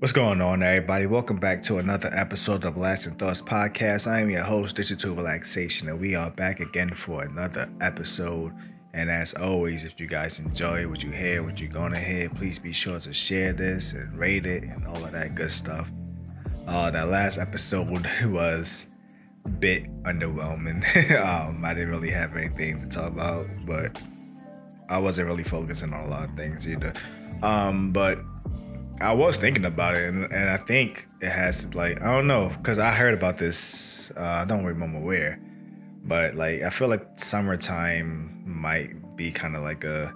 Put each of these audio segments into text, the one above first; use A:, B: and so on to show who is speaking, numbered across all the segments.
A: What's going on, everybody? Welcome back to another episode of Lasting Thoughts Podcast. I am your host, Digital Relaxation, and we are back again for another episode. And as always, if you guys enjoy what you hear, what you're gonna hear, please be sure to share this and rate it and all of that good stuff. Uh, that last episode was a bit underwhelming. um, I didn't really have anything to talk about, but I wasn't really focusing on a lot of things either. Um, but I was thinking about it, and, and I think it has like I don't know because I heard about this. Uh, I don't remember where, but like I feel like summertime might be kind of like a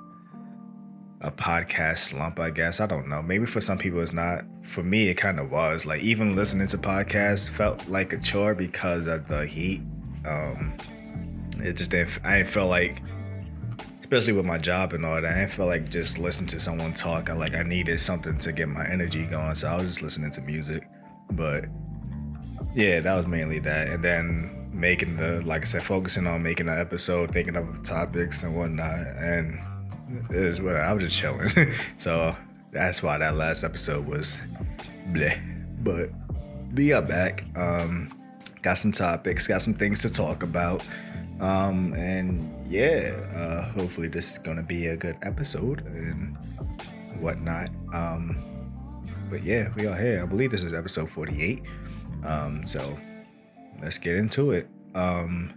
A: a podcast slump. I guess I don't know. Maybe for some people it's not. For me, it kind of was. Like even listening to podcasts felt like a chore because of the heat. Um, it just didn't. I didn't feel like especially with my job and all that. I didn't feel like just listening to someone talk. I like I needed something to get my energy going, so I was just listening to music. But yeah, that was mainly that, and then making the like I said, focusing on making the episode, thinking of topics and whatnot, and it is what I was just chilling. so that's why that last episode was bleh. But we are back. Um, got some topics, got some things to talk about. Um, and yeah, uh, hopefully this is gonna be a good episode and whatnot. Um, but yeah, we are here. I believe this is episode 48. Um, so let's get into it. Um,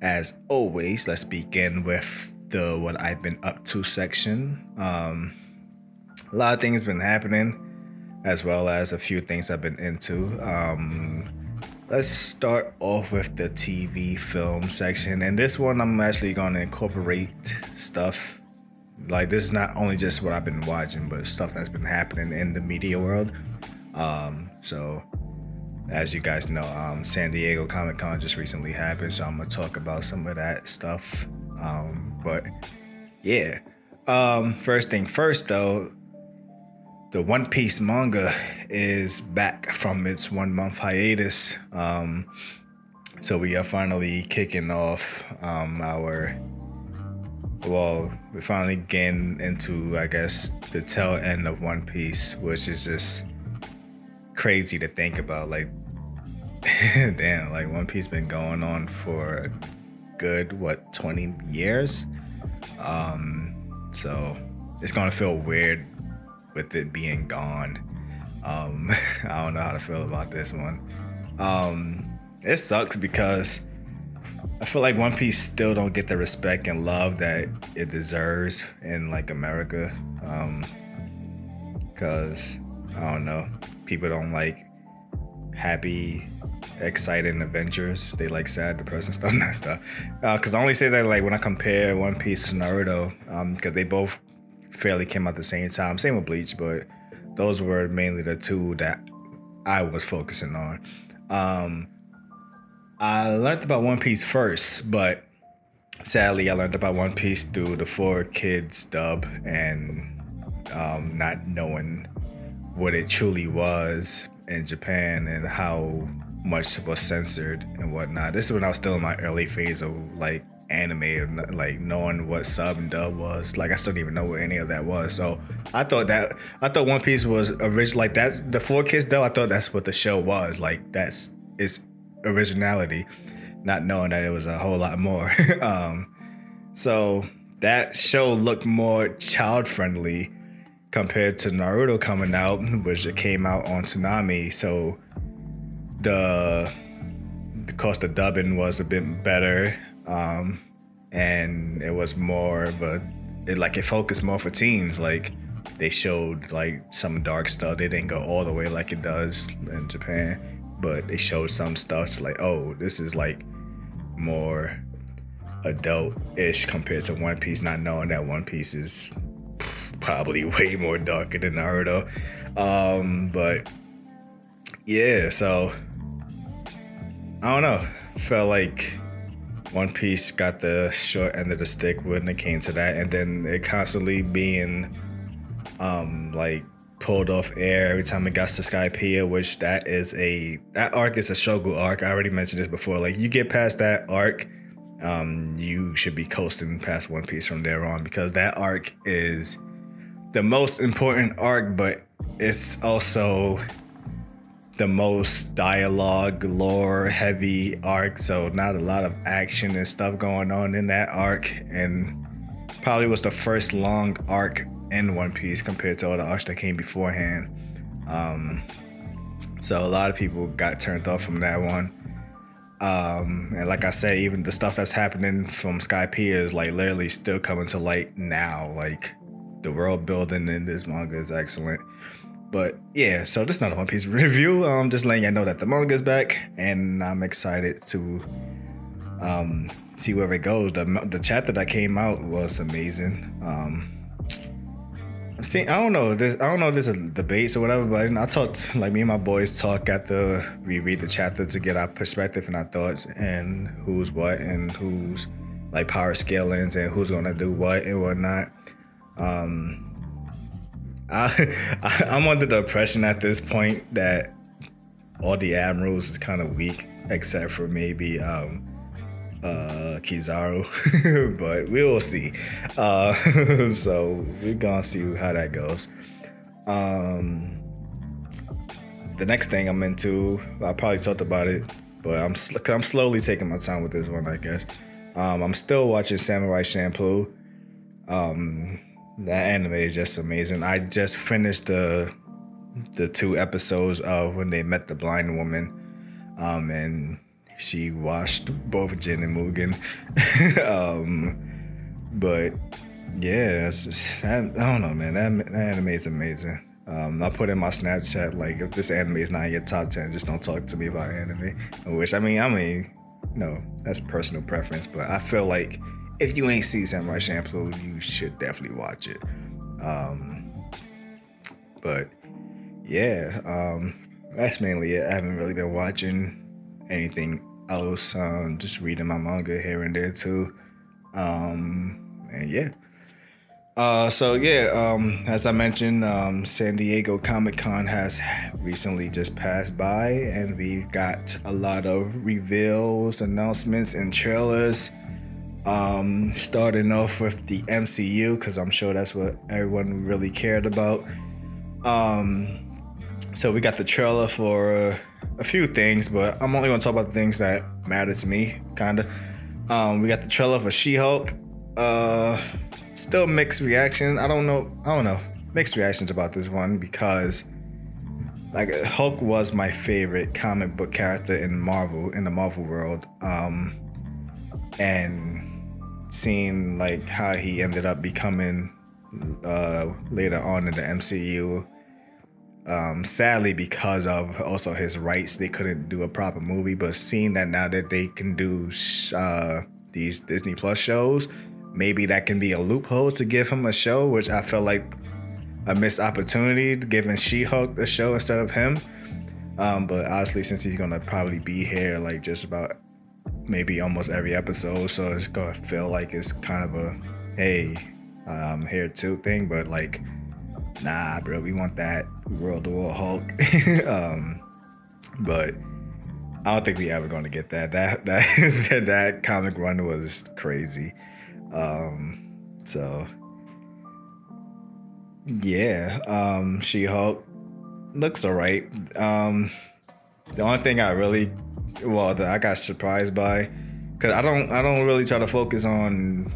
A: as always, let's begin with the what I've been up to section. Um, a lot of things been happening, as well as a few things I've been into. Um, let's start off with the TV film section. And this one, I'm actually going to incorporate stuff. Like, this is not only just what I've been watching, but stuff that's been happening in the media world. Um, so, as you guys know, um, San Diego Comic Con just recently happened. So, I'm going to talk about some of that stuff. Um, but yeah. Um, first thing first, though, the One Piece manga is back from its one month hiatus. Um, so we are finally kicking off um, our. Well, we're finally getting into, I guess, the tail end of One Piece, which is just crazy to think about. Like, damn, like One Piece been going on for a good what 20 years. Um, so it's gonna feel weird with it being gone. Um, I don't know how to feel about this one. Um, it sucks because I feel like One Piece still don't get the respect and love that it deserves in like America. Um, cause I don't know, people don't like happy, exciting adventures. They like sad, depressing stuff and stuff. Uh, Cause I only say that like when I compare One Piece to Naruto, um, cause they both fairly came out the same time. Same with Bleach, but those were mainly the two that I was focusing on. Um, I learned about One Piece first, but sadly, I learned about One Piece through the 4Kids dub and um, not knowing what it truly was in Japan and how much was censored and whatnot. This is when I was still in my early phase of like anime like knowing what sub and dub was. Like i still don't even know what any of that was. So i thought that i thought one piece was original like that's the 4Kids dub i thought that's what the show was. Like that's its originality not knowing that it was a whole lot more. Um so that show looked more child friendly compared to naruto coming out which it came out on Toonami. So the the cost of dubbing was a bit better. Um, and it was more of a it, like it focused more for teens. Like they showed like some dark stuff. They didn't go all the way like it does in Japan, but they showed some stuff. So like, oh, this is like more adult-ish compared to One Piece. Not knowing that One Piece is probably way more darker than Naruto. Um, but yeah, so I don't know. Felt like one Piece got the short end of the stick when it came to that, and then it constantly being um like pulled off air every time it got to Skypiea, which that is a that arc is a Shogu arc. I already mentioned this before. Like you get past that arc, um, you should be coasting past One Piece from there on because that arc is the most important arc, but it's also the most dialogue lore heavy arc. So not a lot of action and stuff going on in that arc. And probably was the first long arc in one piece compared to all the arcs that came beforehand. Um, so a lot of people got turned off from that one. Um, and like i said even the stuff that's happening from skypiea is like literally still coming to light now. Like the world building in this manga is excellent but yeah, so this is not a One Piece review. Um, just letting you know that the manga is back, and I'm excited to um see where it goes. The the chapter that came out was amazing. Um, I'm seeing. I don't know. This, I don't know if there's a debates or whatever, but I talked like me and my boys talk after we read the chapter to get our perspective and our thoughts and who's what and who's like power scalings and who's gonna do what and whatnot. Um, I, I am under the impression at this point that all the admirals is kind of weak, except for maybe um, uh, Kizaru, but we will see. Uh, so we're gonna see how that goes. Um, the next thing I'm into, I probably talked about it, but I'm I'm slowly taking my time with this one, I guess. Um, I'm still watching Samurai Champloo. Um, that anime is just amazing. I just finished the the two episodes of when they met the blind woman, um, and she washed both Jin and Mugen. um, but yeah, just, I, I, don't know, man. That, that anime is amazing. Um, I put in my Snapchat like if this anime is not in your top ten, just don't talk to me about anime. Which I mean, I mean, you know, that's personal preference, but I feel like if you ain't seen Samurai Champloo, you should definitely watch it. Um, but yeah, um, that's mainly it. I haven't really been watching anything else. Um, just reading my manga here and there too. Um, and yeah. Uh, so yeah, um, as I mentioned, um, San Diego Comic Con has recently just passed by, and we got a lot of reveals, announcements, and trailers um, starting off with the MCU because I'm sure that's what everyone really cared about. Um, so we got the trailer for uh, a few things, but I'm only gonna talk about the things that matter to me, kinda. Um, we got the trailer for She-Hulk. Uh, still mixed reaction. I don't know. I don't know. Mixed reactions about this one because like Hulk was my favorite comic book character in Marvel in the Marvel world. Um, and seeing like how he ended up becoming uh, later on in the MCU. Um, sadly, because of also his rights, they couldn't do a proper movie. But seeing that now that they can do uh, these Disney Plus shows, maybe that can be a loophole to give him a show, which I felt like a missed opportunity giving She-Hulk a show instead of him. Um, but obviously, since he's gonna probably be here like just about maybe almost every episode, so it's gonna feel like it's kind of a hey, I'm here too thing, but like, nah, bro, we want that World War Hulk. um, but I don't think we ever gonna get that. That that that comic run was crazy. Um, so yeah, um, She Hulk looks alright. Um, the only thing I really well that I got surprised by because I don't I don't really try to focus on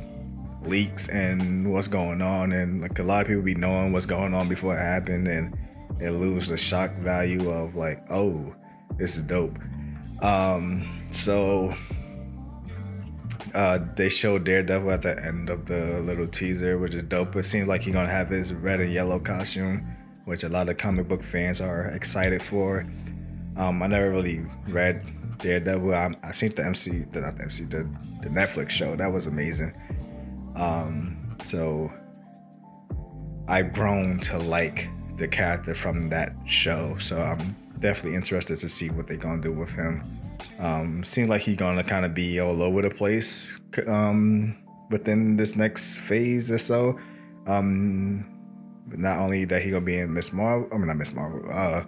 A: leaks and what's going on and like a lot of people be knowing what's going on before it happened and it lose the shock value of like oh this is dope. Um so uh they showed daredevil at the end of the little teaser which is dope it seems like he's gonna have his red and yellow costume which a lot of comic book fans are excited for. Um i never really read Daredevil. I, I seen the MC, the, not the MC, the, the Netflix show. That was amazing. Um, so I've grown to like the character from that show. So I'm definitely interested to see what they're gonna do with him. Um, seems like he's gonna kind of be all over the place um, within this next phase or so. Um, not only that he gonna be in Miss Marvel, I mean not Miss Marvel, uh,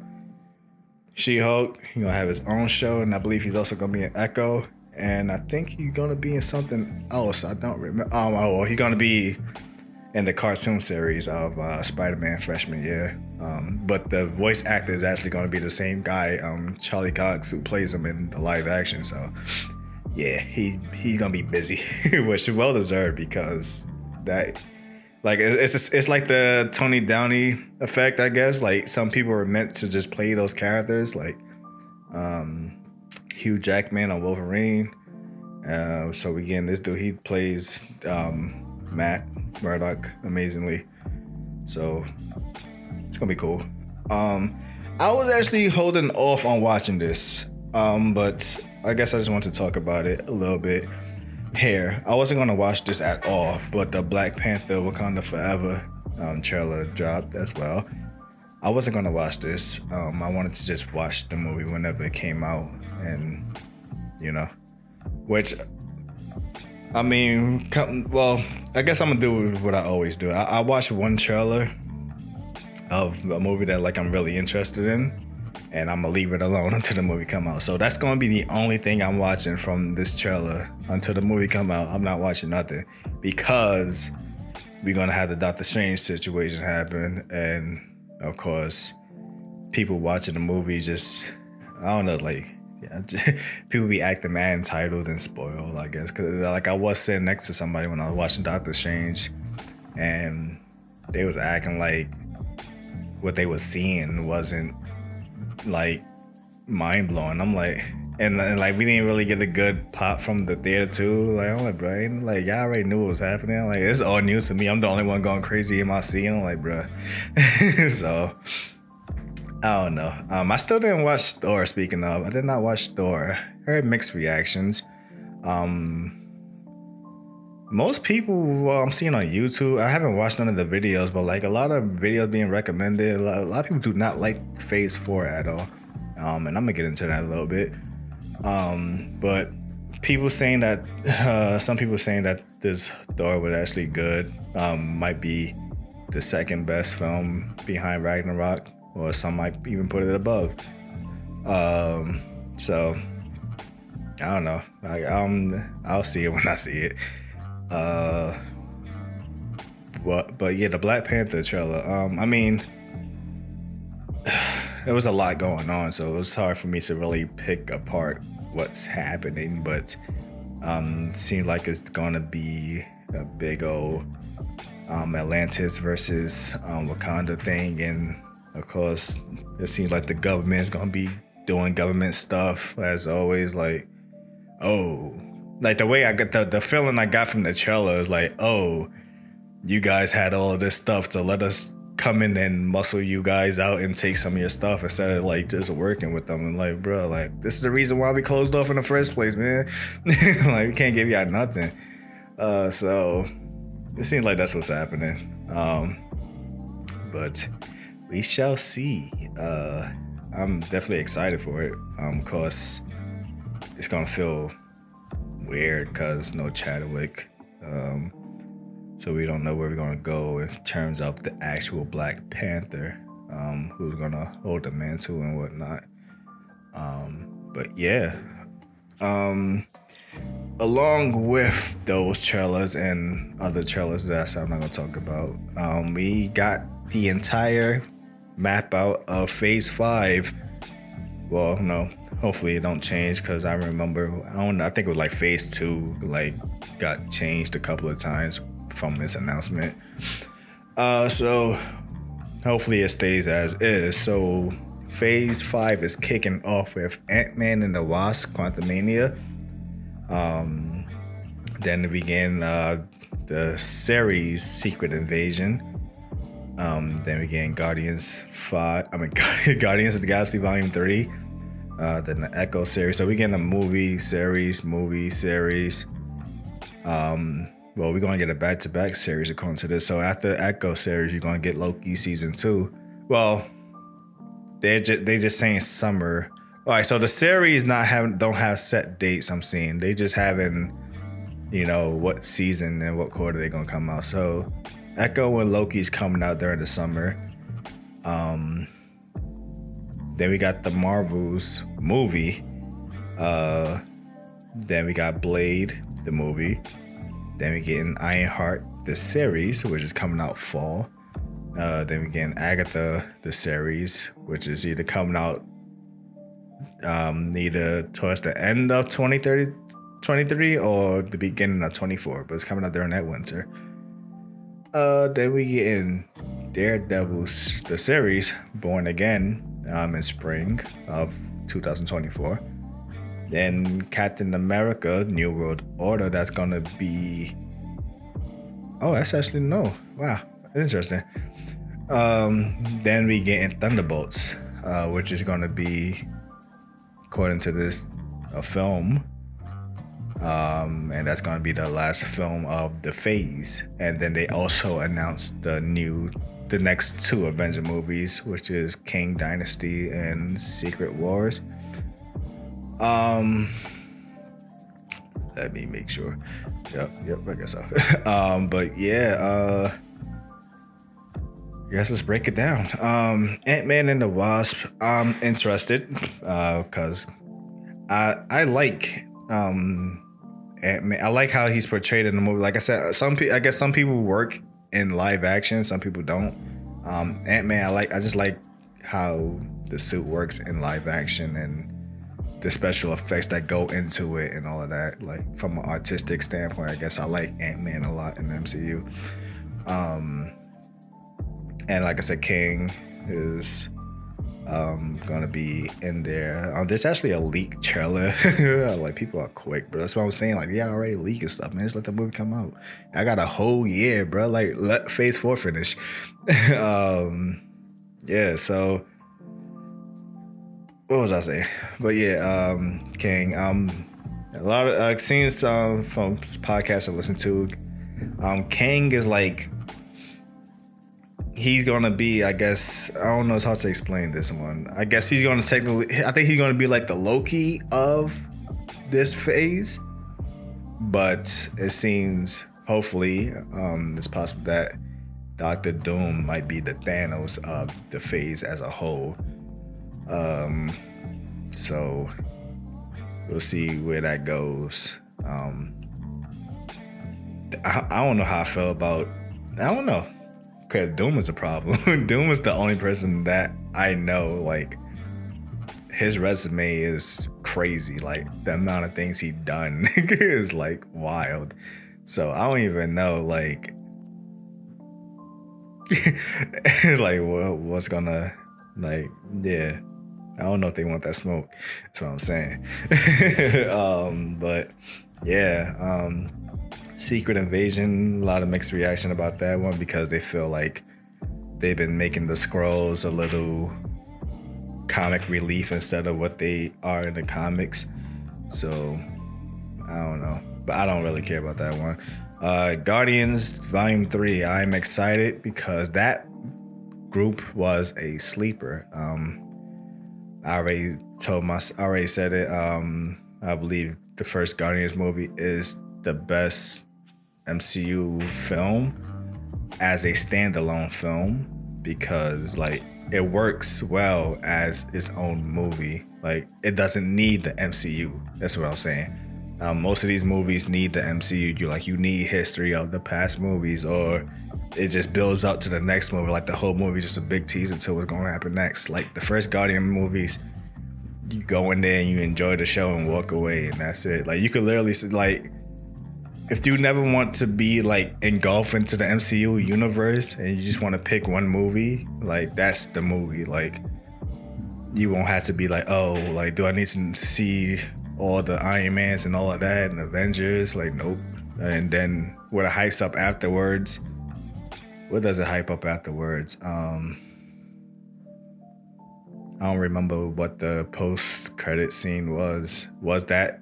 A: she Hulk. He's gonna have his own show, and I believe he's also gonna be in Echo. And I think he's gonna be in something else. I don't remember. Oh, well, he's gonna be in the cartoon series of uh, Spider-Man freshman year. Um, but the voice actor is actually going to be the same guy, um, Charlie Cox, who plays him in the live action. So, yeah, he he's gonna be busy, which is well deserved because that, like, it's just, it's like the Tony Downey effect, I guess. Like, some people are meant to just play those characters, like um, Hugh Jackman on Wolverine. Uh, so again, this dude he plays um, Matt Murdock amazingly. So it's gonna be cool. Um, I was actually holding off on watching this, um, but I guess I just want to talk about it a little bit here. I wasn't gonna watch this at all, but the Black Panther Wakanda Forever um, trailer dropped as well. I wasn't gonna watch this. Um, I wanted to just watch the movie whenever it came out, and you know, which I mean, come, well, I guess I'm gonna do what I always do. I, I watch one trailer of a movie that like I'm really interested in, and I'm gonna leave it alone until the movie come out. So that's gonna be the only thing I'm watching from this trailer until the movie come out. I'm not watching nothing because we're gonna have the Doctor Strange situation happen, and of course, people watching the movie just I don't know, like yeah, people be acting mad entitled and spoiled, I guess. Cause like I was sitting next to somebody when I was watching Doctor Strange, and they was acting like what they was seeing wasn't like mind blowing. I'm like, and, and, like we didn't really get a good pop from the theater too. Like I'm like, bro, like y'all already knew what was happening. Like it's all news to me. I'm the only one going crazy in my scene. I'm like, bro. so I don't know. Um, I still didn't watch Thor. Speaking of, I did not watch Thor. I heard mixed reactions. Um, most people well, I'm seeing on YouTube, I haven't watched none of the videos, but like a lot of videos being recommended, a lot, a lot of people do not like Phase Four at all. Um, and I'm gonna get into that a little bit. Um, but people saying that uh, some people saying that this Thor was actually good. Um, might be the second best film behind Ragnarok or some might even put it above. Um, so I don't know. Like um, I'll see it when I see it. Uh, but but yeah, the Black Panther trailer. Um, I mean, there was a lot going on, so it was hard for me to really pick apart what's happening. But um, it seems like it's gonna be a big old um, Atlantis versus um, Wakanda thing, and of course, it seems like the government's gonna be doing government stuff as always. Like, oh, like the way I get the the feeling I got from the trailer is like, oh, you guys had all this stuff to let us come in and muscle you guys out and take some of your stuff instead of like just working with them and like, bro, like this is the reason why we closed off in the first place, man. like we can't give y'all nothing. Uh, so it seems like that's what's happening. Um, but we shall see. Uh, I'm definitely excited for it. Um, cause it's gonna feel weird cause no Chadwick. Um, so we don't know where we're gonna go in terms of the actual Black Panther, um, who's gonna hold the mantle and whatnot. Um, but yeah, um, along with those trailers and other trailers that I'm not gonna talk about, um, we got the entire map out of phase five. Well, no, hopefully it don't change because I remember I don't I think it was like phase two like got changed a couple of times from this announcement. Uh, so hopefully it stays as is. So phase five is kicking off with Ant Man and the Wasp: Quantumania. Um, then we begin uh, the series Secret Invasion. Um, then we get Guardians Five. I mean, Guardians of the Galaxy Volume Three. Uh, then the Echo series. So we get a movie series, movie series. Um, well, we're gonna get a back-to-back series according to this. So after Echo series, you're gonna get Loki season two. Well, they just they just saying summer. All right, so the series not having don't have set dates. I'm seeing they just having, you know, what season and what quarter they're gonna come out. So Echo and Loki's coming out during the summer. Um, then we got the Marvels movie. Uh, then we got Blade, the movie. Then we get an Ironheart the series, which is coming out fall. Uh, then we get Agatha the series, which is either coming out um, either towards the end of 2030, 23 or the beginning of 24, but it's coming out during that winter. Uh, then we get in Daredevil's the series, Born Again, um, in spring of 2024. Then Captain America, New World Order, that's gonna be. Oh, that's actually no. Wow, interesting. Um, then we get in Thunderbolts, uh, which is gonna be, according to this, a film um, and that's gonna be the last film of the phase. And then they also announced the new, the next two Avenger movies, which is Kang Dynasty and Secret Wars. Um, let me make sure. Yep, yep, I guess so. um, but yeah, uh, I guess let's break it down. Um, Ant Man and the Wasp. I'm interested, uh, cause I I like um Ant-Man. I like how he's portrayed in the movie. Like I said, some people, I guess some people work in live action, some people don't. Um, Ant Man, I like. I just like how the suit works in live action and the special effects that go into it and all of that. Like from an artistic standpoint, I guess I like Ant Man a lot in the MCU. Um, and like I said, Kang is um, gonna be in there. Um, there's actually a leak trailer. like people are quick, but that's what I'm saying. Like, yeah, already leaking stuff, man. Just let the movie come out. I got a whole year, bro. Like, let Phase Four finish. um, yeah. So, what was I saying? But yeah, um, Kang. Um, a lot of I've seen some from podcasts I listen to. Um, Kang is like he's gonna be, I guess, I don't know how to explain this one. I guess he's gonna technically, I think he's gonna be like the Loki of this phase, but it seems, hopefully, um, it's possible that Doctor Doom might be the Thanos of the phase as a whole. Um, so we'll see where that goes. Um, I, I don't know how I feel about. I don't know. Cause Doom is a problem. Doom is the only person that I know, like, his resume is crazy. Like, the amount of things he done is like wild. So I don't even know, like, like what, what's gonna, like, yeah. I don't know if they want that smoke. That's what I'm saying. um, but yeah, um, Secret Invasion, a lot of mixed reaction about that one because they feel like they've been making the Skrulls a little comic relief instead of what they are in the comics. So I don't know, but I don't really care about that one. Uh, Guardians Volume Three. I'm excited because that group was a sleeper. Um, I already told my, I already said it. Um, I believe the first Guardians movie is the best MCU film as a standalone film because like it works well as its own movie. Like it doesn't need the MCU. That's what I'm saying. Um, most of these movies need the MCU. You like you need history of the past movies, or it just builds up to the next movie. Like the whole movie is just a big teaser to what's going to happen next. Like the first Guardian movies, you go in there and you enjoy the show and walk away, and that's it. Like you could literally like if you never want to be like engulfed into the MCU universe and you just want to pick one movie, like that's the movie. Like you won't have to be like, oh, like do I need to see all the Iron Mans and all of that and Avengers? Like nope. And then what it hypes up afterwards. What does it hype up afterwards? Um I don't remember what the post credit scene was. Was that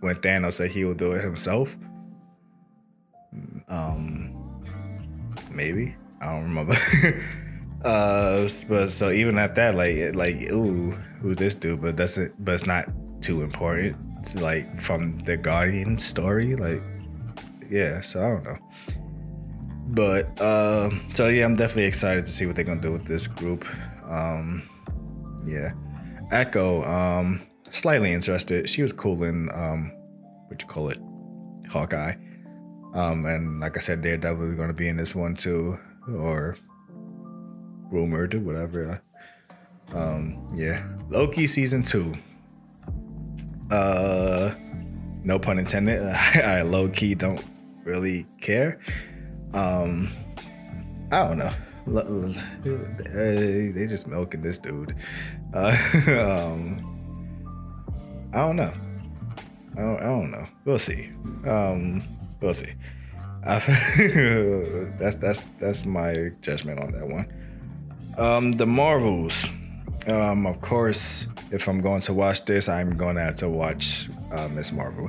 A: when Thanos said he would do it himself? Um, maybe I don't remember. uh, but so even at that, like, like, ooh, who this dude? But that's it. But it's not too important. It's like from the Guardian story, like, yeah. So I don't know. But uh, so yeah, I'm definitely excited to see what they're gonna do with this group. Um, yeah, Echo. Um, slightly interested. She was cool in um, what you call it, Hawkeye Um, and like I said, Daredevil is going to be in this one too, or rumored, or whatever. Um, yeah, Loki season two. Uh, no pun intended. I low key don't really care. Um, I don't know. They just milking this dude. Uh, um, I don't know. I don't, I don't know. We'll see. Um, we'll see. that's that's that's my judgment on that one. Um, the Marvels. Um, of course, if I'm going to watch this, I'm going to have to watch uh, Miss Marvel.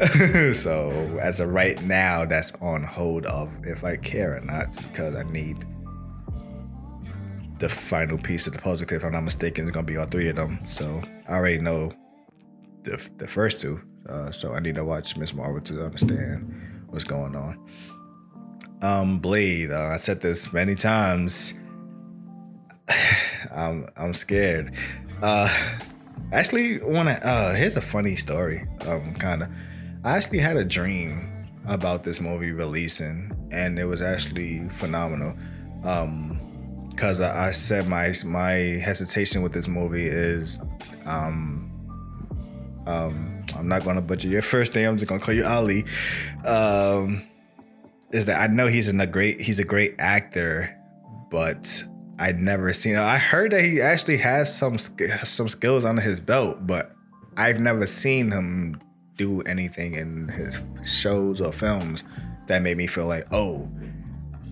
A: so as of right now, that's on hold of if I care or not because I need the final piece of the puzzle. If I'm not mistaken, it's gonna be all three of them. So I already know the the first two. Uh, so I need to watch Miss Marvel to understand what's going on. Um, Blade. Uh, I said this many times. I'm I'm scared. Uh, actually, want to. Uh, here's a funny story. Um, kind of. I actually had a dream about this movie releasing, and it was actually phenomenal. Um, because I, I, said my my hesitation with this movie is, um, um, I'm not gonna butcher your first name. I'm just gonna call you Ali. Um, is that I know he's a great he's a great actor, but I'd never seen. I heard that he actually has some some skills under his belt, but I've never seen him do anything in his shows or films that made me feel like, oh,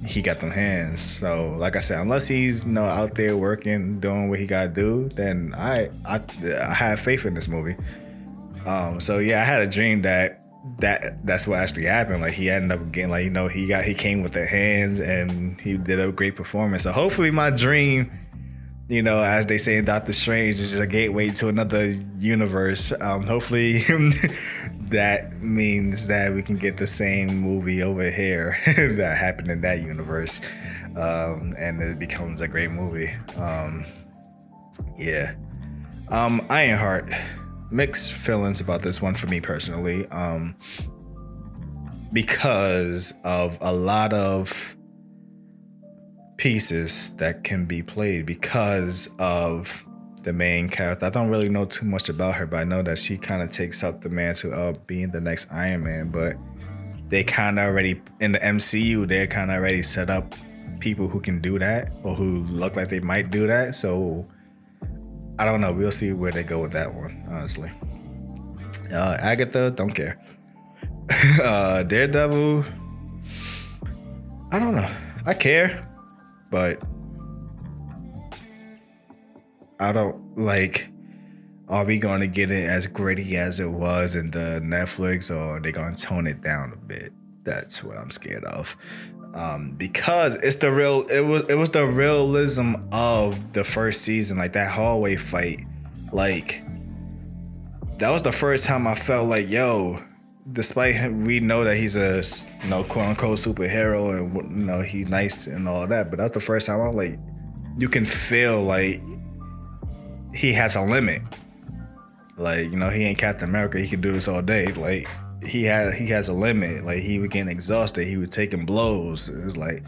A: he got them hands. So, like I said, unless he's you know out there working, doing what he got to do, then I, I I have faith in this movie. Um, so yeah, I had a dream that that that's what actually happened. Like he ended up getting like you know he got he came with the hands and he did a great performance. So hopefully my dream, you know, as they say in Doctor Strange, is a gateway to another universe. Um, hopefully that means that we can get the same movie over here that happened in that universe, um, and it becomes a great movie. Um, yeah, um, Ironheart mixed feelings about this one for me personally. Um, because of a lot of pieces that can be played because of the main character. I don't really know too much about her, but I know that she kind of takes up the mantle of being the next Iron Man. But they kind of already in the MCU, they're kind of already set up people who can do that or who look like they might do that. So I don't know. We'll see where they go with that one, honestly. Uh, Agatha, don't care. uh, Daredevil, I don't know. I care, but I don't like. Are we going to get it as gritty as it was in the Netflix, or are they going to tone it down a bit? That's what I'm scared of. Um, because it's the real. It was. It was the realism of the first season, like that hallway fight. Like that was the first time I felt like, yo, despite him, we know that he's a you know quote unquote superhero and you know he's nice and all that, but that's the first time I was like, you can feel like he has a limit. Like you know he ain't Captain America, he can do this all day. Like he had he has a limit. Like he was getting exhausted, he was taking blows. It was like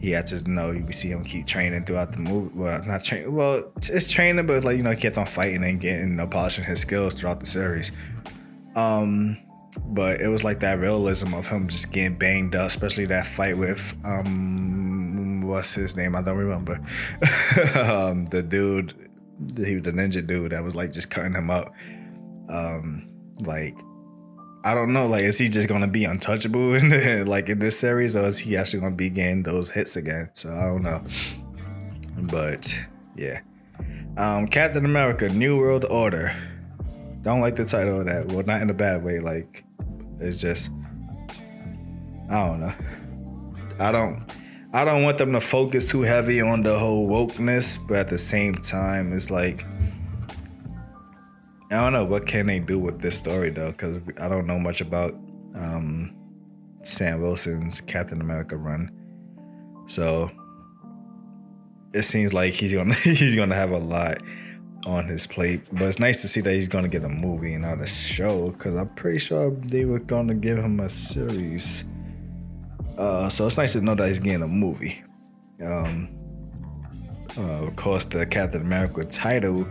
A: he had to know you see him keep training throughout the movie. Well, not training. Well, it's training, but like you know, he kept on fighting and getting you know, polishing his skills throughout the series. Um, but it was like that realism of him just getting banged up, especially that fight with um, what's his name? I don't remember. um, the dude, he was the ninja dude that was like just cutting him up. Um, like I don't know. Like, is he just gonna be untouchable in the, like in this series, or is he actually gonna be getting those hits again? So I don't know. But yeah, um, Captain America: New World Order. Don't like the title of that. Well, not in a bad way. Like, it's just I don't know. I don't. I don't want them to focus too heavy on the whole wokeness, but at the same time, it's like I don't know what can they do with this story though, because I don't know much about um, Sam Wilson's Captain America run. So it seems like he's gonna he's gonna have a lot on his plate. But it's nice to see that he's gonna get a movie and not a show, because I'm pretty sure they were gonna give him a series. Uh, so it's nice to know that he's getting a movie. Um, uh, of course, the Captain America title.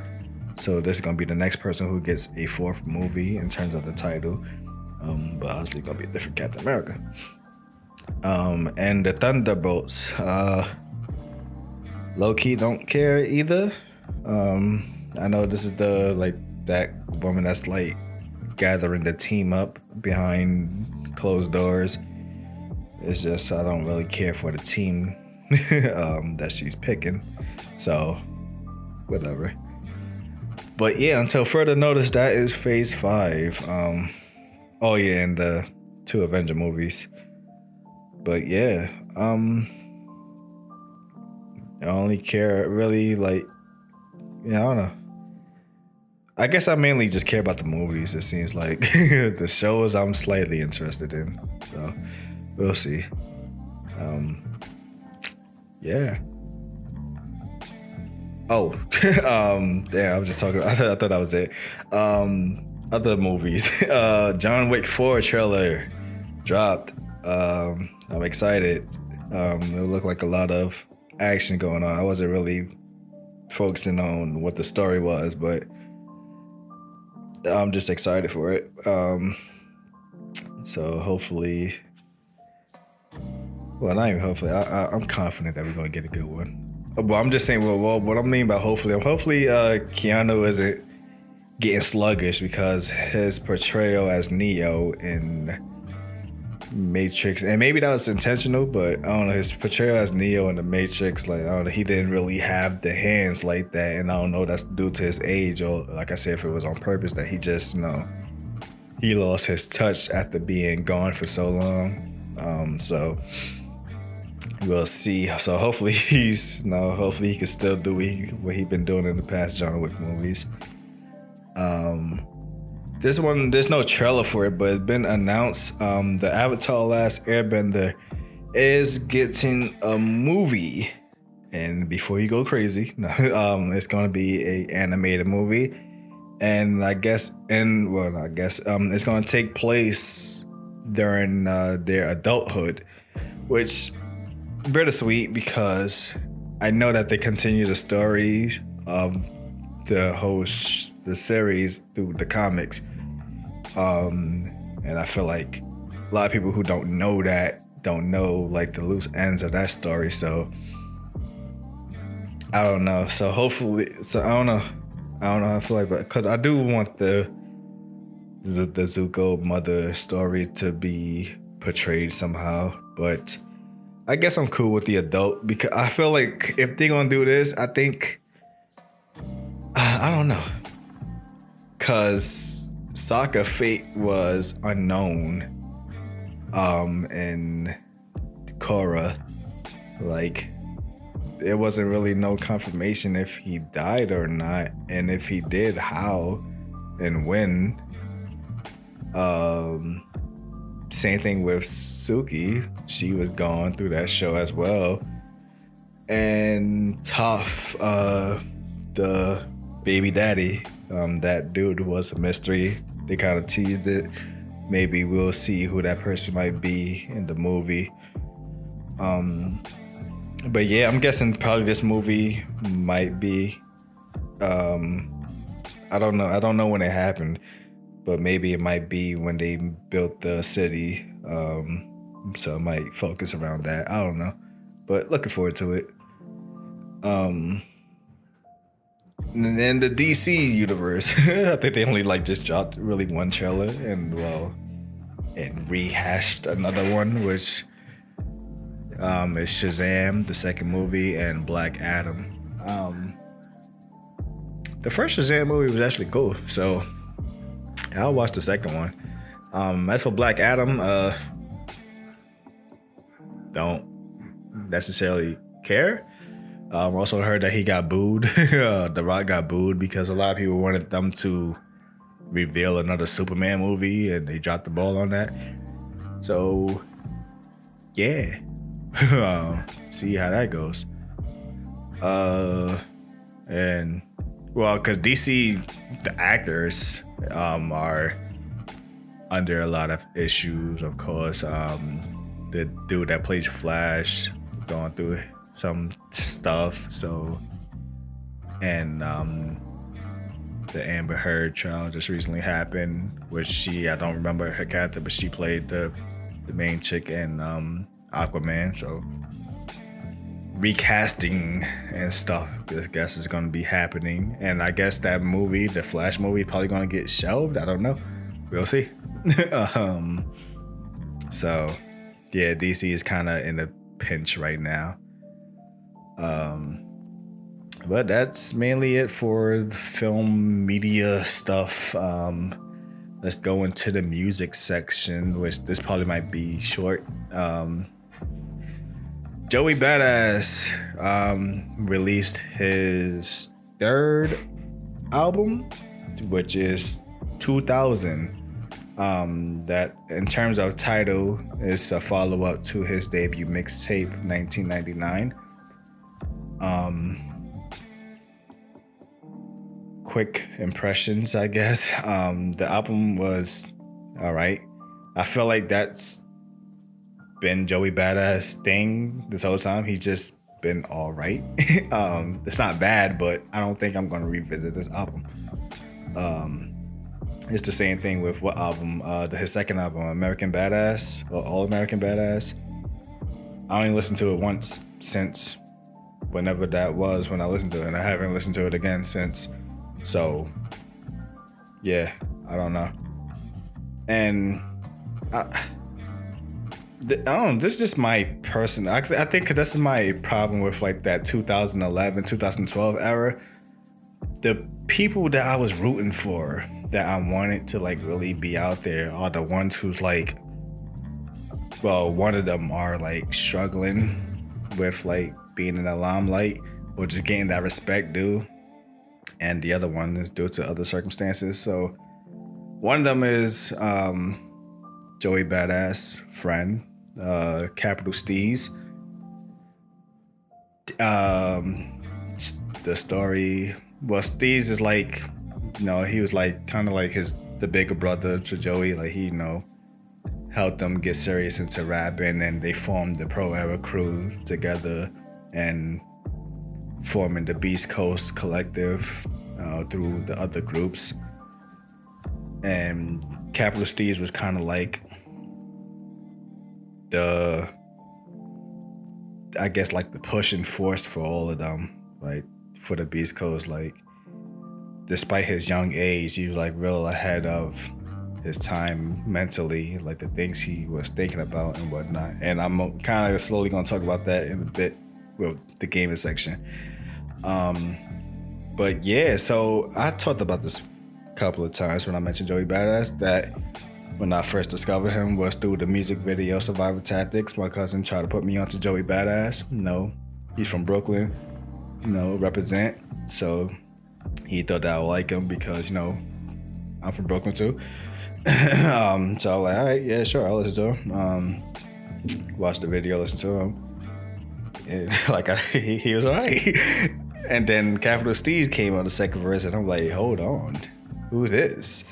A: So this is gonna be the next person who gets a fourth movie in terms of the title. Um, but obviously gonna be a different Captain America. Um, and the Thunderbolts. Uh, low key don't care either. Um, I know this is the like that woman that's like gathering the team up behind closed doors. It's just I don't really care for the team um, that she's picking. So, whatever. But yeah, until further notice, that is Phase Five. Um, oh yeah, and the two Avenger movies. But yeah, um, I only care really like, yeah, I don't know. I guess I mainly just care about the movies. It seems like the shows I'm slightly interested in. So we'll see. Um, yeah. Oh, um, damn! I was just talking. I thought, I thought that was it. Um, other movies. Uh, John Wick Four trailer dropped. Um, I'm excited. Um, it looked like a lot of action going on. I wasn't really focusing on what the story was, but I'm just excited for it. Um, so hopefully, well, not even hopefully. I, I, am confident that we're gonna get a good one. But I'm just saying, well, well what I mean by hopefully, hopefully, uh, Keanu isn't getting sluggish because his portrayal as Neo in Matrix, and maybe that was intentional, but I don't know. His portrayal as Neo in the Matrix, like I don't know, he didn't really have the hands like that, and I don't know that's due to his age or like I said, if it was on purpose that he just you know he lost his touch after being gone for so long. Um, so we'll see. So hopefully he's you no, know, hopefully he can still do what he what he been doing in the past John Wick movies. Um, this one, there's no trailer for it, but it's been announced. Um, the Avatar: Last Airbender is getting a movie, and before you go crazy, no, um, it's gonna be a animated movie, and I guess, and well, I guess, um, it's gonna take place during uh, their adulthood, which bittersweet because I know that they continue the story of the sh- the series through the comics um, and I feel like a lot of people who don't know that don't know like the loose ends of that story. So I don't know. So hopefully, so I don't know. I don't know. how I feel like, but because I do want the the, the Zuko mother story to be portrayed somehow, but I guess I'm cool with the adult because I feel like if they're gonna do this, I think I don't know, cause Sokka fate was unknown. Um, and Korra, like, there wasn't really no confirmation if he died or not, and if he did, how and when. Um, same thing with Suki. She was gone through that show as well. And Toph, uh, the baby daddy, um, that dude was a mystery. They kind of teased it. Maybe we'll see who that person might be in the movie. Um, but yeah, I'm guessing probably this movie might be. Um, I don't know. I don't know when it happened, but maybe it might be when they built the city. Um, so it might focus around that. I don't know, but looking forward to it. Um, and then the DC universe, I think they only like just dropped really one trailer and well, and rehashed another one, which um, is Shazam, the second movie, and Black Adam. Um, the first Shazam movie was actually cool, so I'll watch the second one. Um, as for Black Adam, uh, don't necessarily care. Um, also heard that he got booed. uh, the Rock got booed because a lot of people wanted them to reveal another Superman movie, and they dropped the ball on that. So, yeah, um, see how that goes. Uh, and Well, because DC, the actors um, are under a lot of issues, of course. Um, the dude that plays Flash going through some stuff, so and um, the Amber Heard trial just recently happened, which she I don't remember her character, but she played the the main chick in um, Aquaman, so recasting and stuff I guess is going to be happening. And I guess that movie the Flash movie probably going to get shelved. I don't know. We'll see. Um so yeah DC is kind of in a pinch right now. Um but that's mainly it for film media stuff. Um let's go into the music section which this probably might be short. Um Joey Badass um, released his third album, which is 2000. Um, that, in terms of title, is a follow up to his debut mixtape, 1999. Um, quick impressions, I guess. Um, the album was all right. I feel like that's been Joey Badass thing this whole time. He's just been all right. um, it's not bad, but I don't think I'm gonna revisit this album. Um, it's the same thing with what album? Uh, his second album, American Badass or All American Badass. I only listened to it once since whenever that was when I listened to it, and I haven't listened to it again since. So, yeah, I don't know. And I, I don't this is just my person. I, I think this is my problem with like that 2011, 2012 era. The people that I was rooting for, that I wanted to like really be out there, are the ones who's like, well, one of them are like struggling with like being in the limelight or just getting that respect due, and the other one is due to other circumstances. So, one of them is um, Joey Badass friend uh, Capital Steez. Um, the story. Well, Steez is like, you know, he was like kind of like his the bigger brother to Joey. Like he, you know, helped them get serious into rapping, and they formed the Pro Era crew together, and forming the Beast Coast Collective uh, through the other groups. And Capital Steez was kind of like the I guess like the pushing force for all of them, like for the Beast Coast, like despite his young age, he was like real ahead of his time mentally, like the things he was thinking about and whatnot. And I'm kind of slowly gonna talk about that in a bit with the gaming section. Um, but yeah, so I talked about this a couple of times when I mentioned Joey Badass that when I first discovered him was through the music video Survivor Tactics. My cousin tried to put me onto Joey Badass. No, he's from Brooklyn, you know, represent. So he thought that I would like him because, you know, I'm from Brooklyn too. um, so I was like, all right, yeah, sure, I'll listen to him. Um, watch the video, listen to him. And like, I, he, he was all right. and then Capital Steez came on the second verse, and I'm like, hold on, who's this?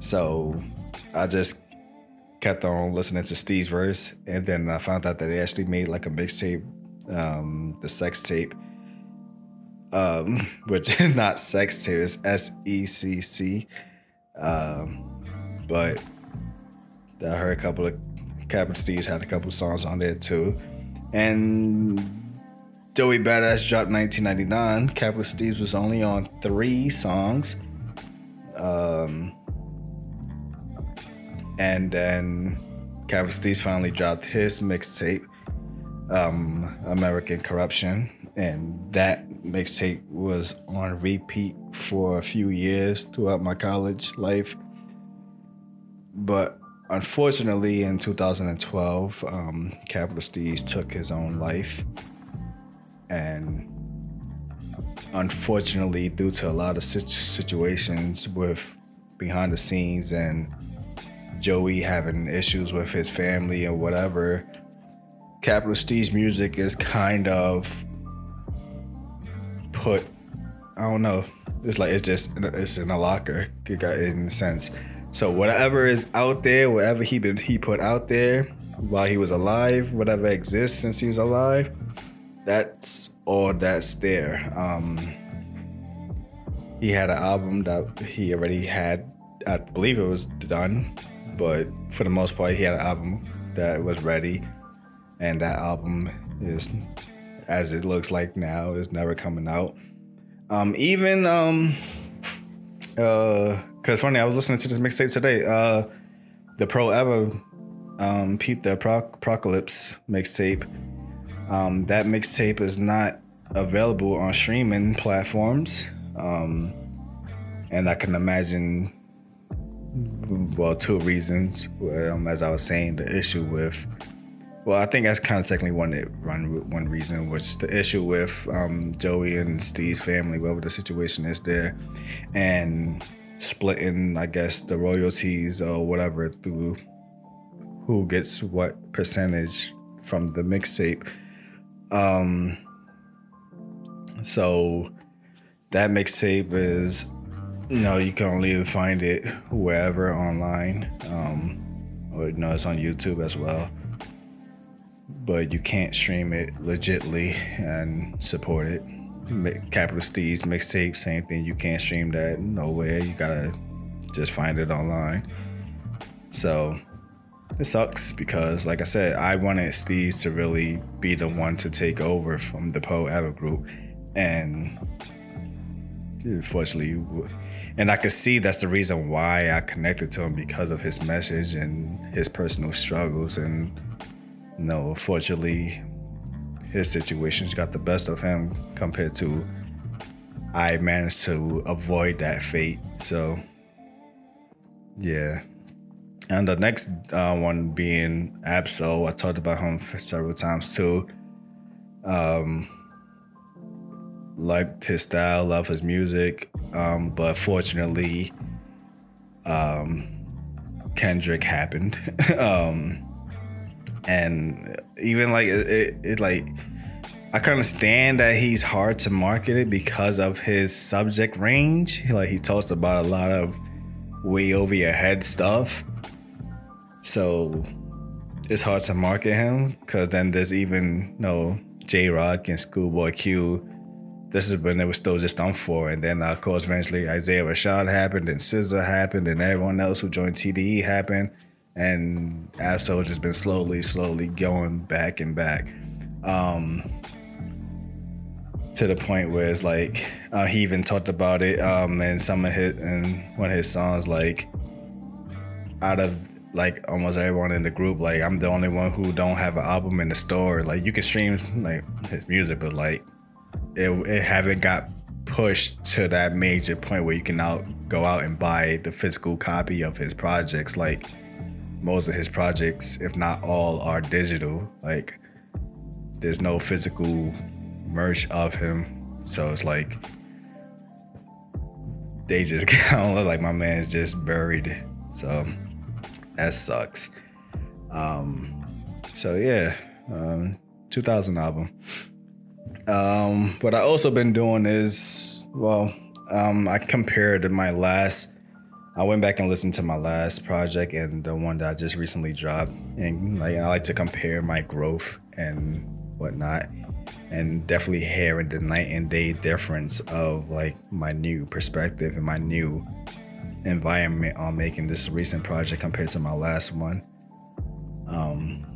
A: So I just kept on listening to Steez's verse, and then I found out that they actually made like a mixtape, um, the sex tape, um, which is not sex tape, it's S E C C. Um, but I heard a couple of Captain Steez had a couple songs on there too, and Joey Badass dropped 1999. Capital Steez was only on three songs. Um, and then Capital Steez finally dropped his mixtape, um, American Corruption, and that mixtape was on repeat for a few years throughout my college life. But unfortunately, in 2012, um, Capital Steez took his own life, and unfortunately, due to a lot of situations with behind the scenes and Joey having issues with his family and whatever, Capital Steez music is kind of put, I don't know, It's like it's just it's in a locker in a sense. So whatever is out there, whatever he been he put out there while he was alive, whatever exists since he was alive, that's all that's there. Um, he had an album that he already had. I believe it was done, but for the most part, he had an album that was ready, and that album is, as it looks like now, is never coming out. Um, even um, uh, cause funny, I was listening to this mixtape today. Uh, the Pro Era, um, Peep the Apocalypse mixtape. Um, that mixtape is not available on streaming platforms. Um, and I can imagine, well, two reasons. Um, as I was saying, the issue with, well, I think that's kind of technically one one one reason, which the issue with um, Joey and Steez family, whatever the situation is there, and splitting, I guess, the royalties or whatever through who gets what percentage from the mixtape. Um, so that mixtape is, know, you can only find it wherever online. Um, or know, it's on YouTube as well. But you can't stream it legitly and support it. Capital Steez mixtape, same thing. You can't stream that nowhere. You gotta just find it online. So it sucks because, like I said, I wanted Steez to really be the one to take over from the Pro Era group, and unfortunately, and I could see that's the reason why I connected to him because of his message and his personal struggles, and you know, unfortunately, his situations got the best of him compared to I managed to avoid that fate. So, yeah. And the next uh, one being Ab-Soul, I talked about him several times too. Um, liked his style, love his music, um, but fortunately, um, Kendrick happened, um, and even like it, it, it like I kind of stand that he's hard to market it because of his subject range. Like he talks about a lot of way over your head stuff, so it's hard to market him because then there's even you know Jay Rock and Schoolboy Q this is when it was still just on four. And then, of course, eventually Isaiah Rashad happened, and SZA happened, and everyone else who joined TDE happened. And Ab-Soul just been slowly, slowly going back and back. Um, to the point where it's like uh, he even talked about it um in some of his in one of his songs like out of like almost everyone in the group like I'm the only one who don't have an album in the store like you can stream like his music but like it, it haven't got pushed to that major point where you can now go out and buy the physical copy of his projects. Like most of his projects, if not all, are digital. Like there's no physical merch of him, so it's like they just kind of look like my man is just buried. So that sucks. Um, so yeah, um, 2000 album. Um, what I also been doing is, well, um, I compared my last. I went back and listened to my last project and the one that I just recently dropped, and like I like to compare my growth and whatnot, and definitely hearing the night and day difference of like my new perspective and my new environment on making this recent project compared to my last one. Um,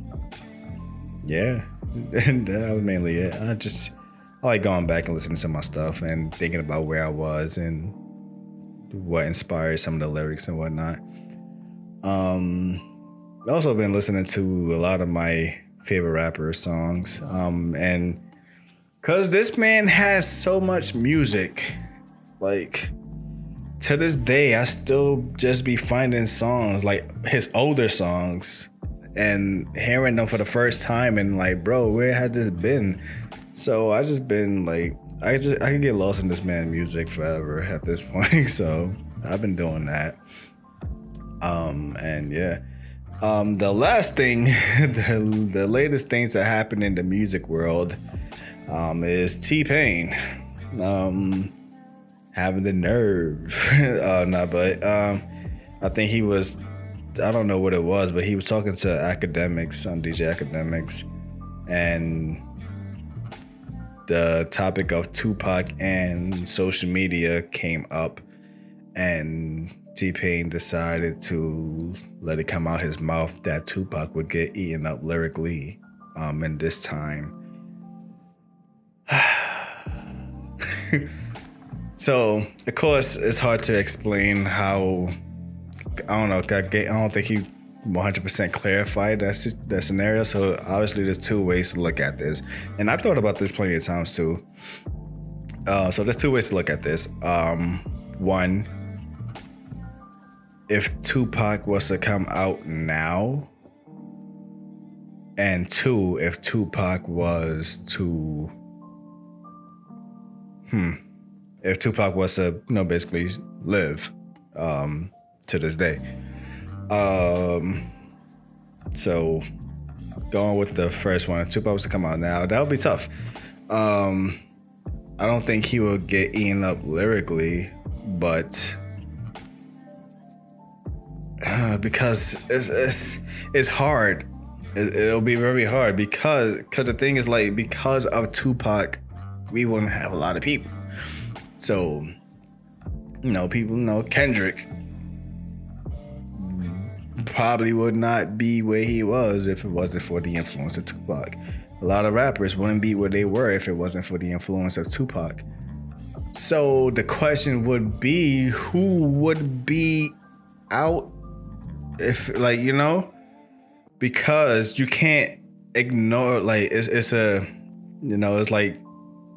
A: yeah, that was mainly it. I just I like going back and listening to my stuff and thinking about where I was and what inspired some of the lyrics and whatnot. Um, I've also been listening to a lot of my favorite rapper songs. Um, and cause this man has so much music, like to this day, I still just be finding songs like his older songs and hearing them for the first time and like, bro, where has this been? So I just been like, I just I can get lost in this man music forever at this point. So I've been doing that. Um and yeah. Um the last thing, the, the latest things that happen in the music world um is T Pain. Um having the nerve. uh, no, but um, I think he was. I don't know what it was, but he was talking to Akademiks on DJ Akademiks, and the topic of Tupac and social media came up, and T Pain decided to let it come out his mouth that Tupac would get eaten up lyrically, um, in this time. so, of course, it's hard to explain how. I don't know. I don't think he 100% clarified that that scenario. So obviously, there's two ways to look at this, and I thought about this plenty of times too. Uh, so there's two ways to look at this. Um, one, if Tupac was to come out now, and two, if Tupac was to, hmm, if Tupac was to, you know, basically live um, to this day. Um, so going with the first one, Tupac was to come out now, that would be tough. Um, I don't think he will get eaten up lyrically, but uh, because it's it's it's hard. It, it'll be very hard because because the thing is like because of Tupac, we wouldn't have a lot of people. So, you know, people know Kendrick probably would not be where he was if it wasn't for the influence of Tupac. A lot of rappers wouldn't be where they were if it wasn't for the influence of Tupac. So the question would be who would be out if like you know because you can't ignore like it's it's a you know it's like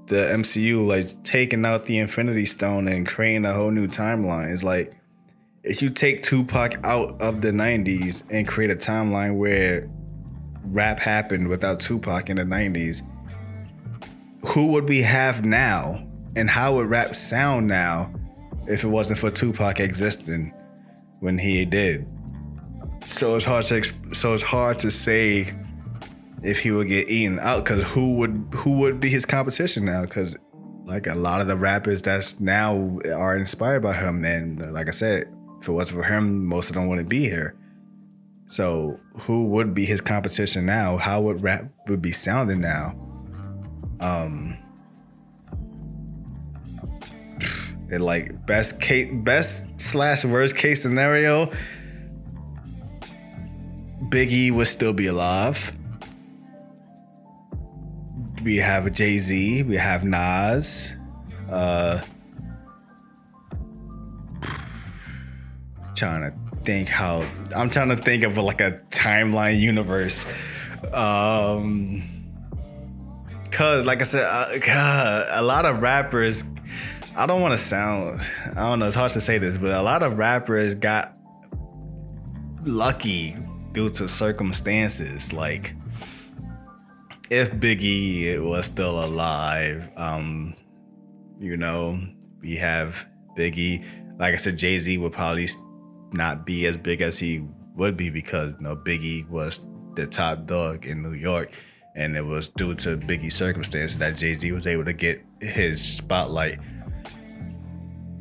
A: the MCU like taking out the Infinity Stone and creating a whole new timeline. It's like if you take Tupac out of the 90s and create a timeline where rap happened without Tupac in the 90s, who would we have now? And how would rap sound now if it wasn't for Tupac existing when he did? So it's hard to so it's hard to say if he would get eaten out because who would who would be his competition now? Because like a lot of the rappers that's now are inspired by him, and like I said, if it wasn't for him, most of them wouldn't be here. So who would be his competition now? How would rap would be sounding now? Um, and like best case, best slash worst case scenario, Biggie would still be alive. We have Jay Z. We have Nas. Uh, trying to think how I'm trying to think of like a timeline universe. Um, cause like I said, uh, God, a lot of rappers. I don't want to sound. I don't know. It's hard to say this, but a lot of rappers got lucky due to circumstances. Like if Biggie was still alive, um, you know, we have Biggie. Like I said, Jay Z would probably not be as big as he would be because you know Biggie was the top dog in New York, and it was due to Biggie's circumstances that Jay Z was able to get his spotlight.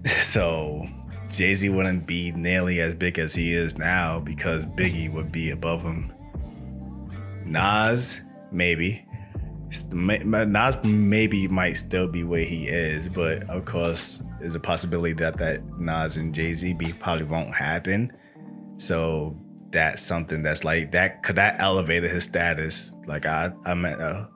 A: So Jay Z wouldn't be nearly as big as he is now because Biggie would be above him. Nas, maybe. Nas maybe might still be where he is, but of course, there's a possibility that that Nas and Jay Z be probably won't happen. So that's something that's like that. Could that elevated his status? Like I, I uh,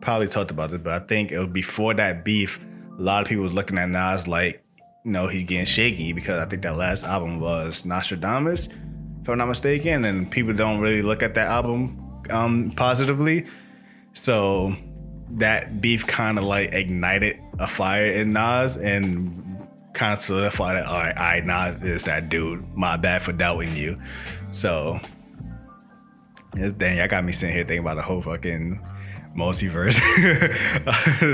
A: probably talked about it, but I think it was before that beef. A lot of people was looking at Nas like, you know, he's getting shaky because I think that last album was Nastradamus, if I'm not mistaken, and people don't really look at that album um, positively. So that beef kind of like ignited a fire in Nas and kind of solidified it. All right, I Nas is that dude. My bad for doubting you. So, dang, I got me sitting here thinking about the whole fucking multiverse.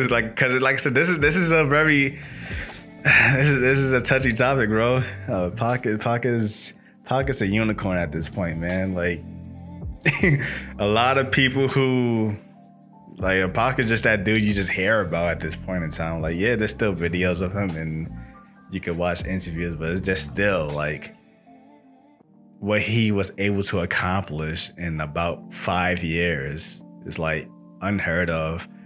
A: like, cause like I said, this is this is a very this is this is a touchy topic, bro. Uh, Pocket Pocket is Pocket's a unicorn at this point, man. Like a lot of people who like a Pac is just that dude you just hear about at this point in time. Like, yeah, there's still videos of him and you could watch interviews, but it's just still like what he was able to accomplish in about five years is like unheard of.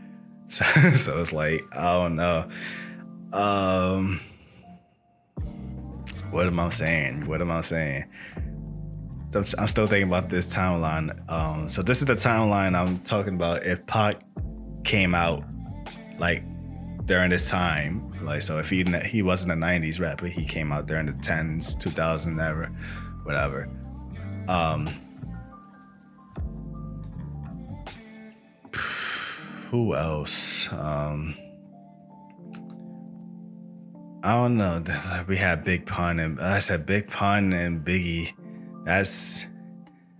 A: So, so it's like I don't know. Um, what am I saying? What am I saying? I'm, still thinking about this timeline. Um, so this is the timeline I'm talking about. If Pac came out like during this time, like so, if he he wasn't a '90s rapper, he came out during the 10s, 2000s era, whatever. Um, who else? Um, I don't know. We had Big Pun and I said Big Pun and Biggie. That's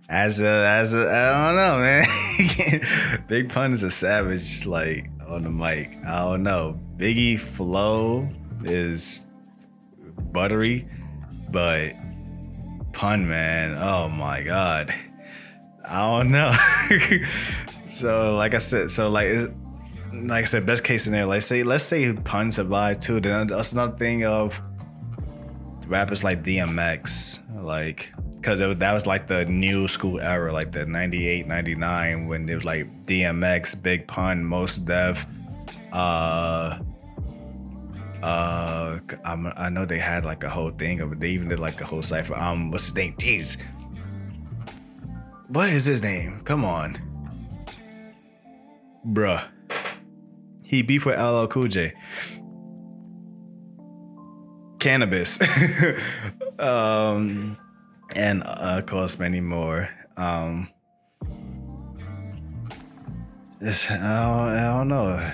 A: as a as a I don't know, man. Big Pun is a savage, like on the mic. I don't know. Biggie flow is buttery, but Pun man, oh my god. I don't know. so like I said, so like like I said, best case scenario, like say let's say Pun survived too, then that's another thing of rappers like DMX, like because that was like the new school era, like the 98, 99, when it was like DMX, Big Pun, Mos Def, uh, uh, I'm, i know they had like a whole thing of it. They even did like a whole cipher. Um, what's his name? Jeez, what is his name? Come on, bruh. He beef with LL Cool J. Canibus. um, and uh, of course many more. Um, this, I, don't, I don't know.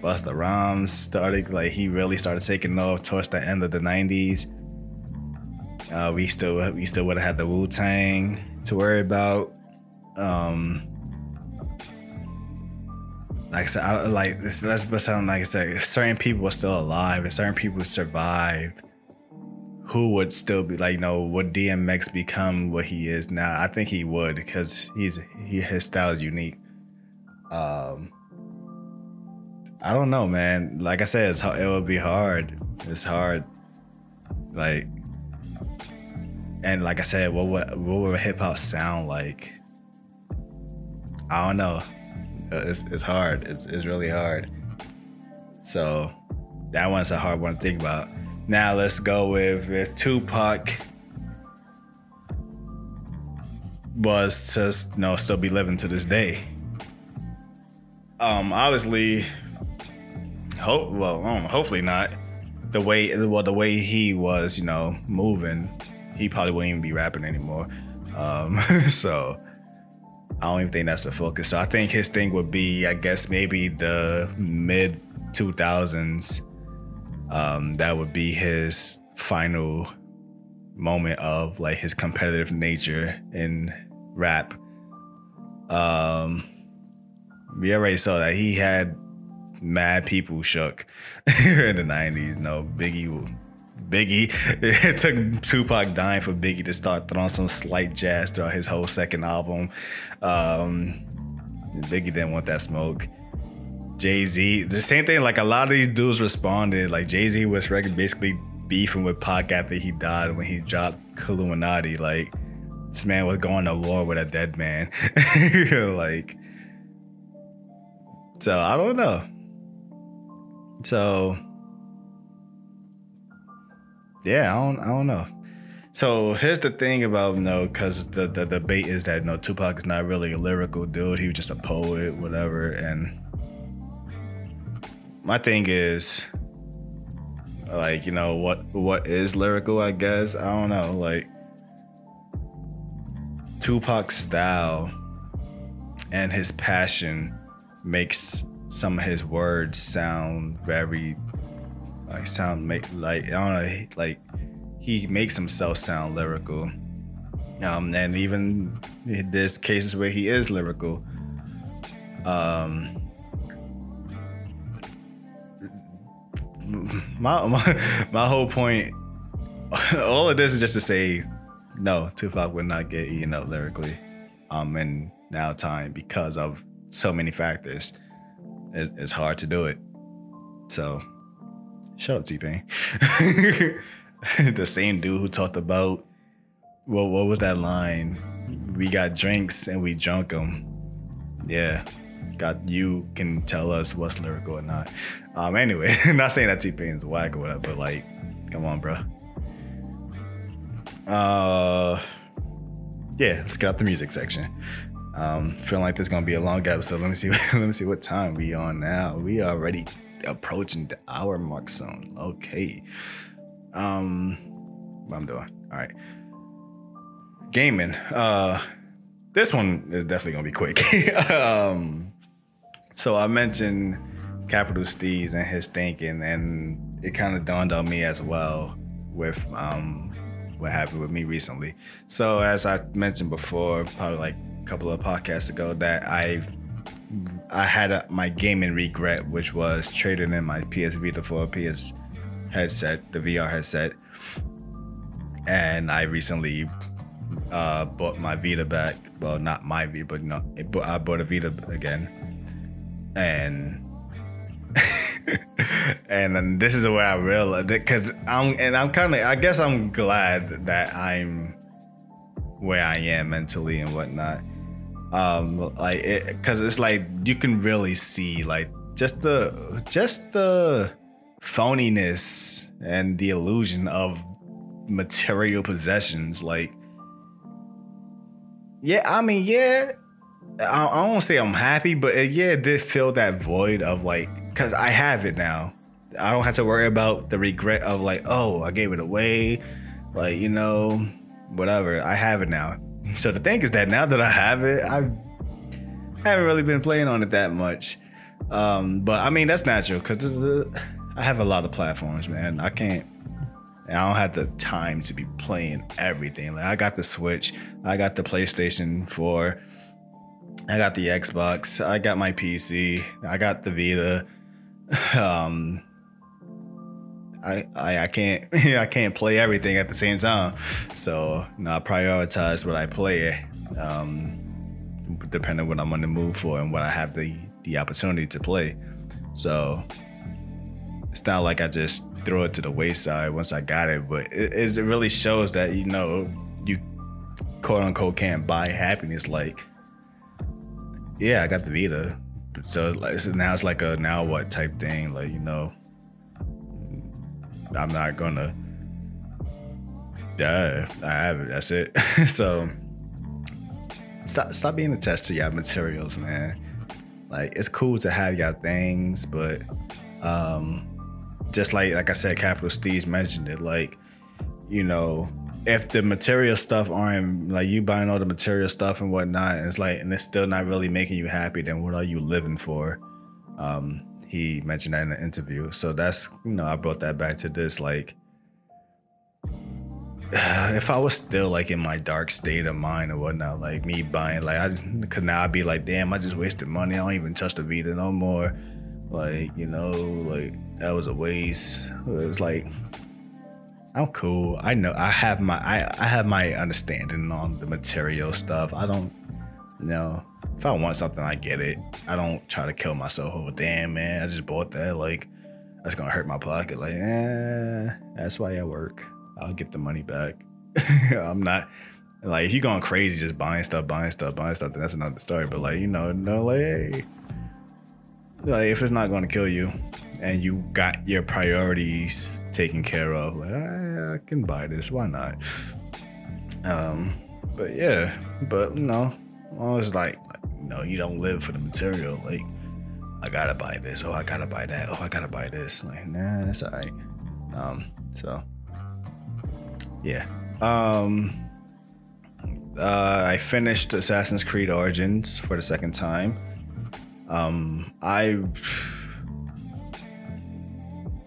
A: Busta Rhymes started like he really started taking off towards the end of the '90s. Uh, we still we still would have had the Wu Tang to worry about. Um, like I said, I, like let's sound like I said, certain people were still alive and certain people survived, who would still be like, you know, would DMX become what he is now? I think he would because he's he his style is unique. Um, I don't know, man. Like I said, it's, it would be hard. It's hard. Like, and like I said, what would what would hip hop sound like? I don't know. It's it's hard. It's it's really hard. So that one's a hard one to think about. Now let's go with Tupac was to you know still be living to this day. Um, obviously, hope well, um, hopefully not. The way well the way he was, you know, moving, he probably wouldn't even be rapping anymore. Um, so I don't even think that's the focus. So I think his thing would be, I guess, maybe the mid 2000s. Um, that would be his final moment of like his competitive nature in rap. Um, we already saw that he had mad people shook in the 90s. No, Biggie Biggie. It took Tupac dying for Biggie to start throwing some slight jazz throughout his whole second album. Um, Biggie didn't want that smoke. Jay Z, the same thing. Like a lot of these dudes responded. Like Jay Z was basically beefing with Pac after he died when he dropped Illuminati. Like this man was going to war with a dead man. like, so I don't know. So yeah, I don't, I don't know. So here's the thing about you know, because the, the debate is that you know, Tupac is not really a lyrical dude. He was just a poet, whatever. And my thing is, like, you know, what what is lyrical? I guess I don't know. Like Tupac's style and his passion makes some of his words sound very like sound make like I don't know like he makes himself sound lyrical. Um, and even there's cases where he is lyrical. Um, my, my my whole point, all of this is just to say, no, Tupac would not get eaten up lyrically, um, in now time because of so many factors. It, it's hard to do it. So Shut up, T Pain. the same dude who talked about what what was that line? We got drinks and we drunk them. Yeah, got you can tell us what's lyrical or not. Um, anyway, not saying that T Pain's whack or whatever, but like, come on, bro. Uh, yeah, let's get out the music section. Um, feeling like this is gonna be a long episode. Let me see. let me see what time we on now. We are already approaching the hour mark soon. Okay. Um, what I'm doing? All right. Gaming. Uh, this one is definitely gonna be quick. um, so I mentioned Capital Steez and his thinking, and it kind of dawned on me as well with um what happened with me recently. So as I mentioned before, probably like a couple of podcasts ago, that I've I had a, my gaming regret, which was trading in my PS Vita for a PS headset, the VR headset, and I recently uh, bought my Vita back. Well, not my Vita, but no, I bought a Vita again, and and this is where I realized because I'm and I'm kind of I guess I'm glad that I'm where I am mentally and whatnot. Um, like it because it's like you can really see like just the just the phoniness and the illusion of material possessions. Like, yeah, I mean, yeah, I, I don't say I'm happy, but it, yeah, it did fill that void of like because I have it now. I don't have to worry about the regret of like, oh, I gave it away, like you know, whatever. I have it now. So the thing is that now that I have it, I haven't really been playing on it that much. Um, but I mean that's natural because I have a lot of platforms, man. I can't. I don't have the time to be playing everything. Like I got the Switch, I got the PlayStation 4, I got the Xbox, I got my PC, I got the Vita um I, I, I can't I can't play everything at the same time. So you know, I prioritize what I play, um, depending on what I'm on the move for and what I have the the opportunity to play. So it's not like I just throw it to the wayside once I got it, but it, it really shows that you know you quote unquote can't buy happiness. Like, yeah, I got the Vita, so like so now it's like a now what type thing. Like you know, I'm not gonna. Yeah, I have it. That's it. so stop stop being attached to your materials, man. Like it's cool to have your things, but um just like like I said, Capital Steez mentioned it. Like, you know, if the material stuff aren't like you buying all the material stuff and whatnot, and it's like and it's still not really making you happy, then what are you living for? Um, he mentioned that in an interview. So that's you know, I brought that back to this like if I was still like in my dark state of mind or whatnot, like me buying, like I could now I'd be like, damn, I just wasted money. I don't even touch the Vita no more. Like, you know, like that was a waste. It was like I'm cool. I know I have my I, I have my understanding on the material stuff. I don't you know if I want something I get it. I don't try to kill myself over damn man, I just bought that. Like that's gonna hurt my pocket. Like, eh, that's why I work. I'll get the money back. I'm not like if you're going crazy just buying stuff, buying stuff, buying stuff, then that's another story. But like, you know, no like like if it's not gonna kill you and you got your priorities taken care of. Like, I, I can buy this. Why not? Um, but yeah, but you know, I was like, you know, you don't live for the material. Like, I gotta buy this. Oh, I gotta buy that. Oh, I gotta buy this. Like, nah, that's all right. Um, so yeah. Um, uh, I finished Assassin's Creed Origins for the second time. Um, I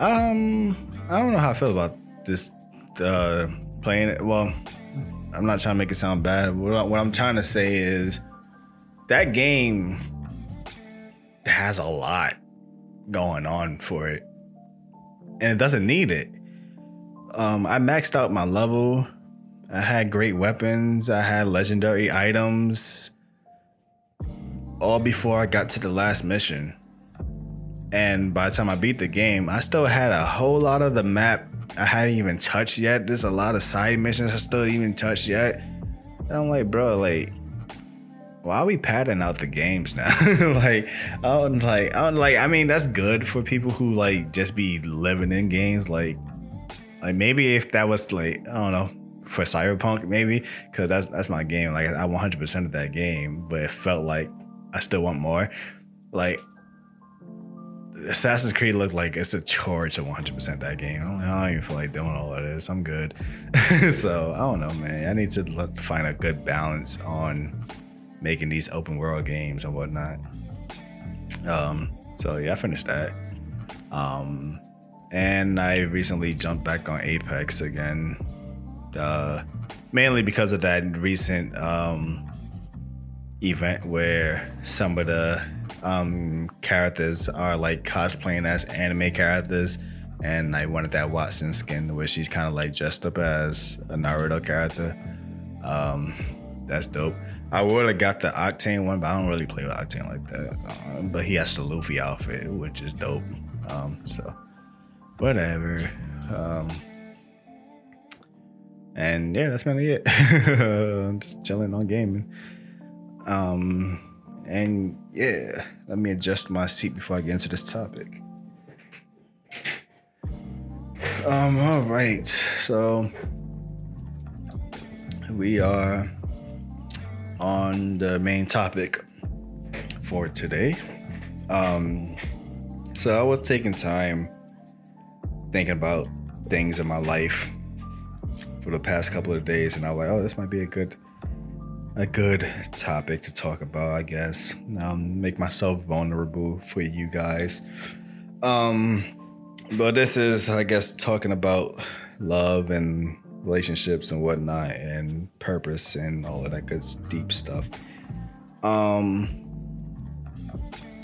A: um, I don't know how I feel about this uh, playing it. Well, I'm not trying to make it sound bad. What, I'm trying to say is that game has a lot going on for it, and it doesn't need it. Um, I maxed out my level. I had great weapons. I had legendary items. All before I got to the last mission. And by the time I beat the game, I still had a whole lot of the map I hadn't even touched yet. There's a lot of side missions I still even touched yet. And I'm like, bro, like, why are we padding out the games now? like, I don't like, I don't like. I mean, that's good for people who like just be living in games. Like, like maybe if that was like, I don't know, for Cyberpunk, maybe because that's that's my game. Like, I 100% of that game, but it felt like I still want more. Like, Assassin's Creed looked like it's a chore to 100% that game. I don't even feel like doing all of this. I'm good. so I don't know, man. I need to look, find a good balance on making these open world games and whatnot. Um, so yeah, I finished that. Um, and I recently jumped back on Apex again, uh, mainly because of that recent um, event where some of the um, characters are like cosplaying as anime characters. And I wanted that Watson skin where she's kind of like dressed up as a Naruto character. Um, that's dope. I would have got the Octane one, but I don't really play with Octane like that. but he has the Luffy outfit, which is dope. Um, so whatever. Um, and yeah, that's mainly it. just chilling on gaming. Um, and yeah, let me adjust my seat before I get into this topic. Um, all right, so we are on the main topic for today. Um, so I was taking time thinking about things in my life for the past couple of days, and I was like, oh, this might be a good a good topic to talk about, I guess. Um, make myself vulnerable for you guys. Um, but this is, I guess, talking about love and relationships and whatnot, and purpose and all of that good deep stuff. Um,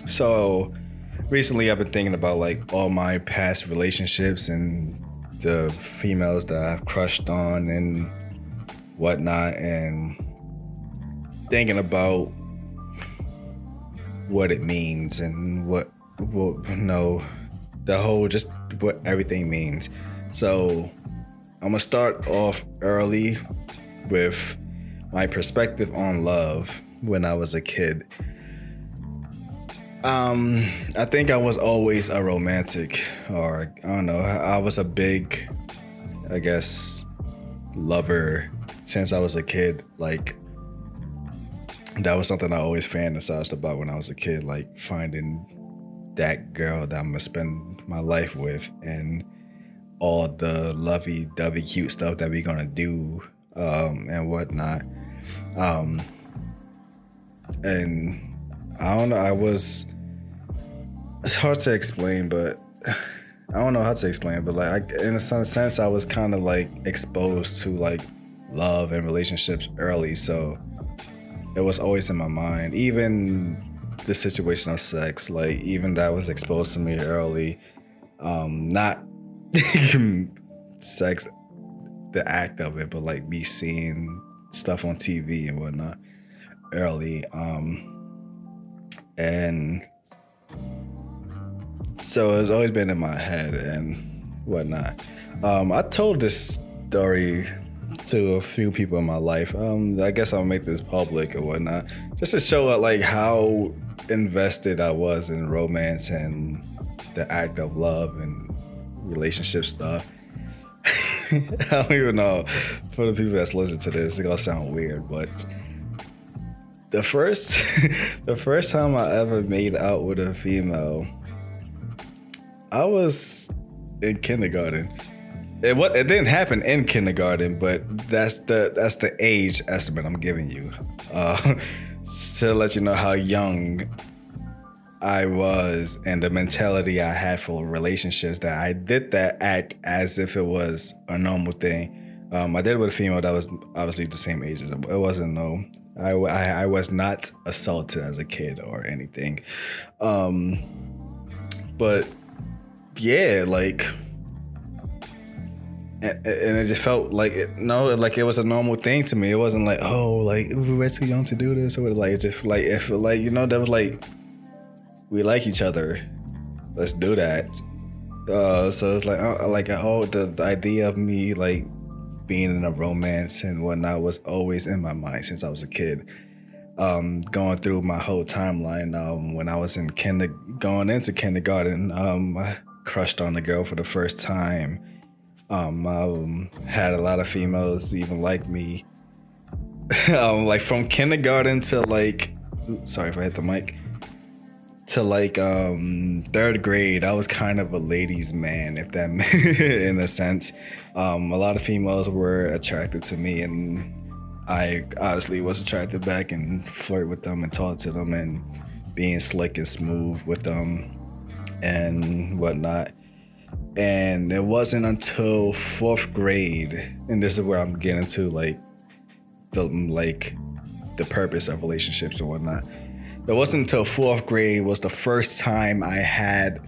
A: so recently, I've been thinking about like all my past relationships and the females that I've crushed on and whatnot, and thinking about what it means and what what you know the whole just what everything means. So I'm gonna start off early with my perspective on love when I was a kid. Um, I think I was always a romantic, or I don't know, I was a big, I guess, lover since I was a kid. Like, that was something I always fantasized about when I was a kid, like finding that girl that I'm gonna spend my life with and all the lovey dovey cute stuff that we're gonna do um, and whatnot. Um, and I don't know, I was it's hard to explain, but I don't know how to explain, but like I, in some sense I was kind of like exposed to like love and relationships early, so it was always in my mind. Even the situation of sex, like even that was exposed to me early. Um, not sex, the act of it, but like me seeing stuff on TV and whatnot early. Um, and so it's always been in my head and whatnot. Um, I told this story to a few people in my life. Um, I guess I'll make this public or whatnot, just to show like how invested I was in romance and the act of love and relationship stuff. I don't even know. For the people that's listening to this, it's gonna sound weird, but the first the first time I ever made out with a female, I was in kindergarten it what it didn't happen in kindergarten, but that's the that's the age estimate I'm giving you. Uh, to let you know how young I was and the mentality I had for relationships that I did that act as if it was a normal thing. Um, I did it with a female that was obviously the same age as it wasn't no. I, I, I was not assaulted as a kid or anything. Um, but yeah, like and, and it just felt like it, no, like it was a normal thing to me. It wasn't like oh, like we're too young to do this, or like it just like felt like you know that was like we like each other, let's do that. Uh, so it's like, uh, like oh, the, the idea of me like being in a romance and whatnot was always in my mind since I was a kid. Um, going through my whole timeline, um, when I was in kinder, going into kindergarten, um, I crushed on a girl for the first time. Um, um, had a lot of females even like me. um, like from kindergarten to like, oops, sorry if I hit the mic. To like um third grade i was kind of a ladies man if that in a sense. Um a lot of females were attracted to me and i honestly was attracted back and flirt with them and talk to them and being slick and smooth with them and whatnot and it wasn't until fourth grade and this is where i'm getting to like the like the purpose of relationships and whatnot. It wasn't until fourth grade was the first time I had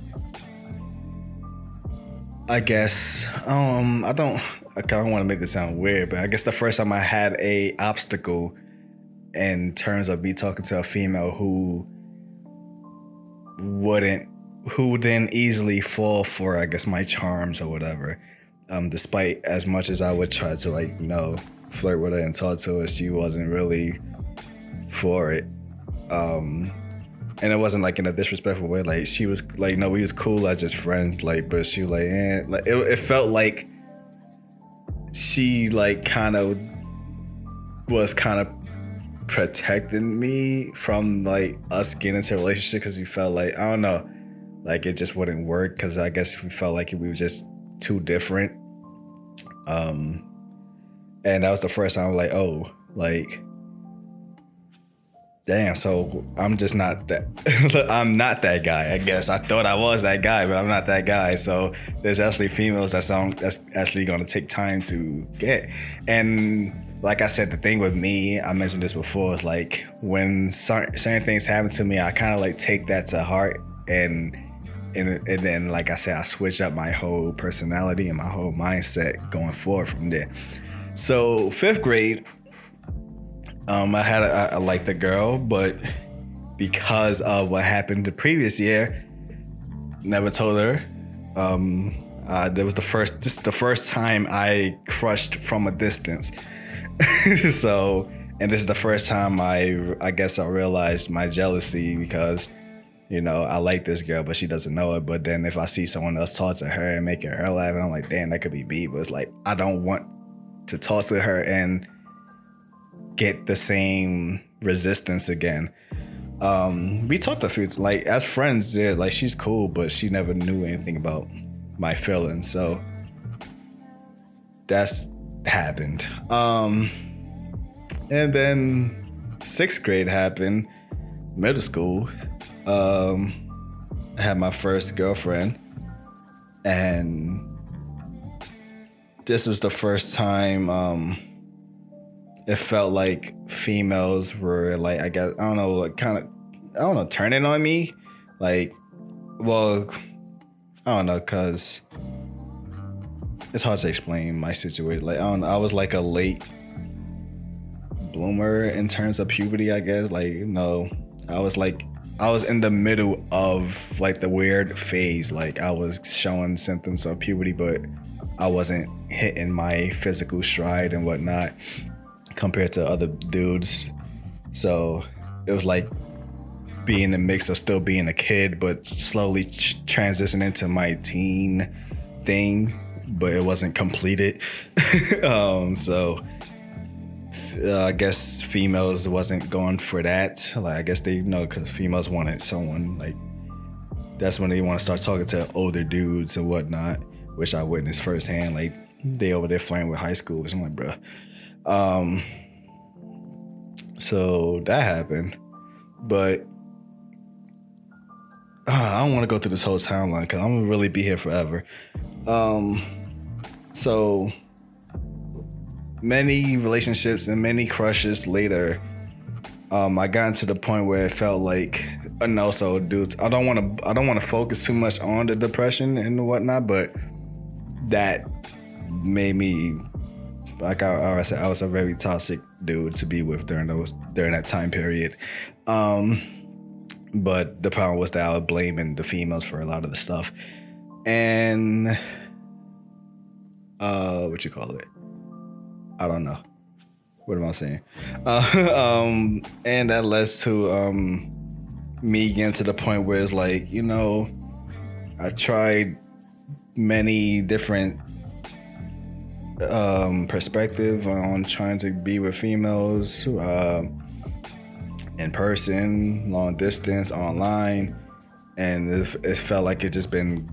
A: I guess um I don't I kind of want to make this sound weird, but I guess the first time I had a obstacle in terms of me talking to a female who wouldn't who didn't easily fall for I guess my charms or whatever. Um, despite as much as I would try to like you know flirt with her and talk to her, she wasn't really for it. Um, and it wasn't like in a disrespectful way. Like she was like, no, we was cool as just friends. Like, but she like, eh. like it, it felt like she like kind of was kind of protecting me from like us getting into a relationship because we felt like I don't know, like it just wouldn't work because I guess we felt like we were just too different. Um, and that was the first time I was like, oh, like damn so i'm just not that i'm not that guy i guess. I thought i was that guy but i'm not that guy. So there's actually females that's that's actually to take time to get. And like i said the thing with me i mentioned this before is like when certain, certain things happen to me i kind of like take that to heart and and, and then like i said i switched up my whole personality and my whole mindset going forward from there so fifth grade um, I had a, I liked the girl, but because of what happened the previous year, never told her. Um, uh, that was the first, just the first time I crushed from a distance. so, and this is the first time I, I guess I realized my jealousy because, you know, I like this girl, but she doesn't know it. But then if I see someone else talk to her and making her laugh, and I'm like, damn, that could be me. But it's like I don't want to talk to her and get the same resistance again. Um, we talked a few like as friends, yeah, like she's cool, but she never knew anything about my feelings, so that's happened. Um, and then sixth grade happened, middle school. Um, I had my first girlfriend, and this was the first time. Um, it felt like females were like I guess I don't know like kind of I don't know turning on me like well I don't know cuz it's hard to explain my situation like I don't I was like a late bloomer in terms of puberty I guess like know I was like I was in the middle of like the weird phase like I was showing symptoms of puberty but I wasn't hitting my physical stride and whatnot compared to other dudes. So it was like being a mix of still being a kid, but slowly ch- transitioning into my teen thing, but it wasn't completed. um, so uh, I guess females wasn't going for that. Like I guess they know because females wanted someone like that's when they want to start talking to older dudes and whatnot, which I witnessed firsthand. Like they over there flirting with high schoolers. I'm like, bro, um, so that happened, but uh, I don't want to go through this whole timeline because I'm gonna really be here forever. Um, so many relationships and many crushes later, um, I got into the point where it felt like, uh, no, so dude, I don't want to, I don't want to focus too much on the depression and whatnot, but that made me like I, I said, I was a very toxic dude to be with during those during that time period. Um, But the problem was that I was blaming the females for a lot of the stuff. And uh what you call it? I don't know. What am I saying? Uh, um and that led to um me getting to the point where it's like, you know, I tried many different um perspective on trying to be with females. Uh, in person, long distance, online, and it, it felt like it just been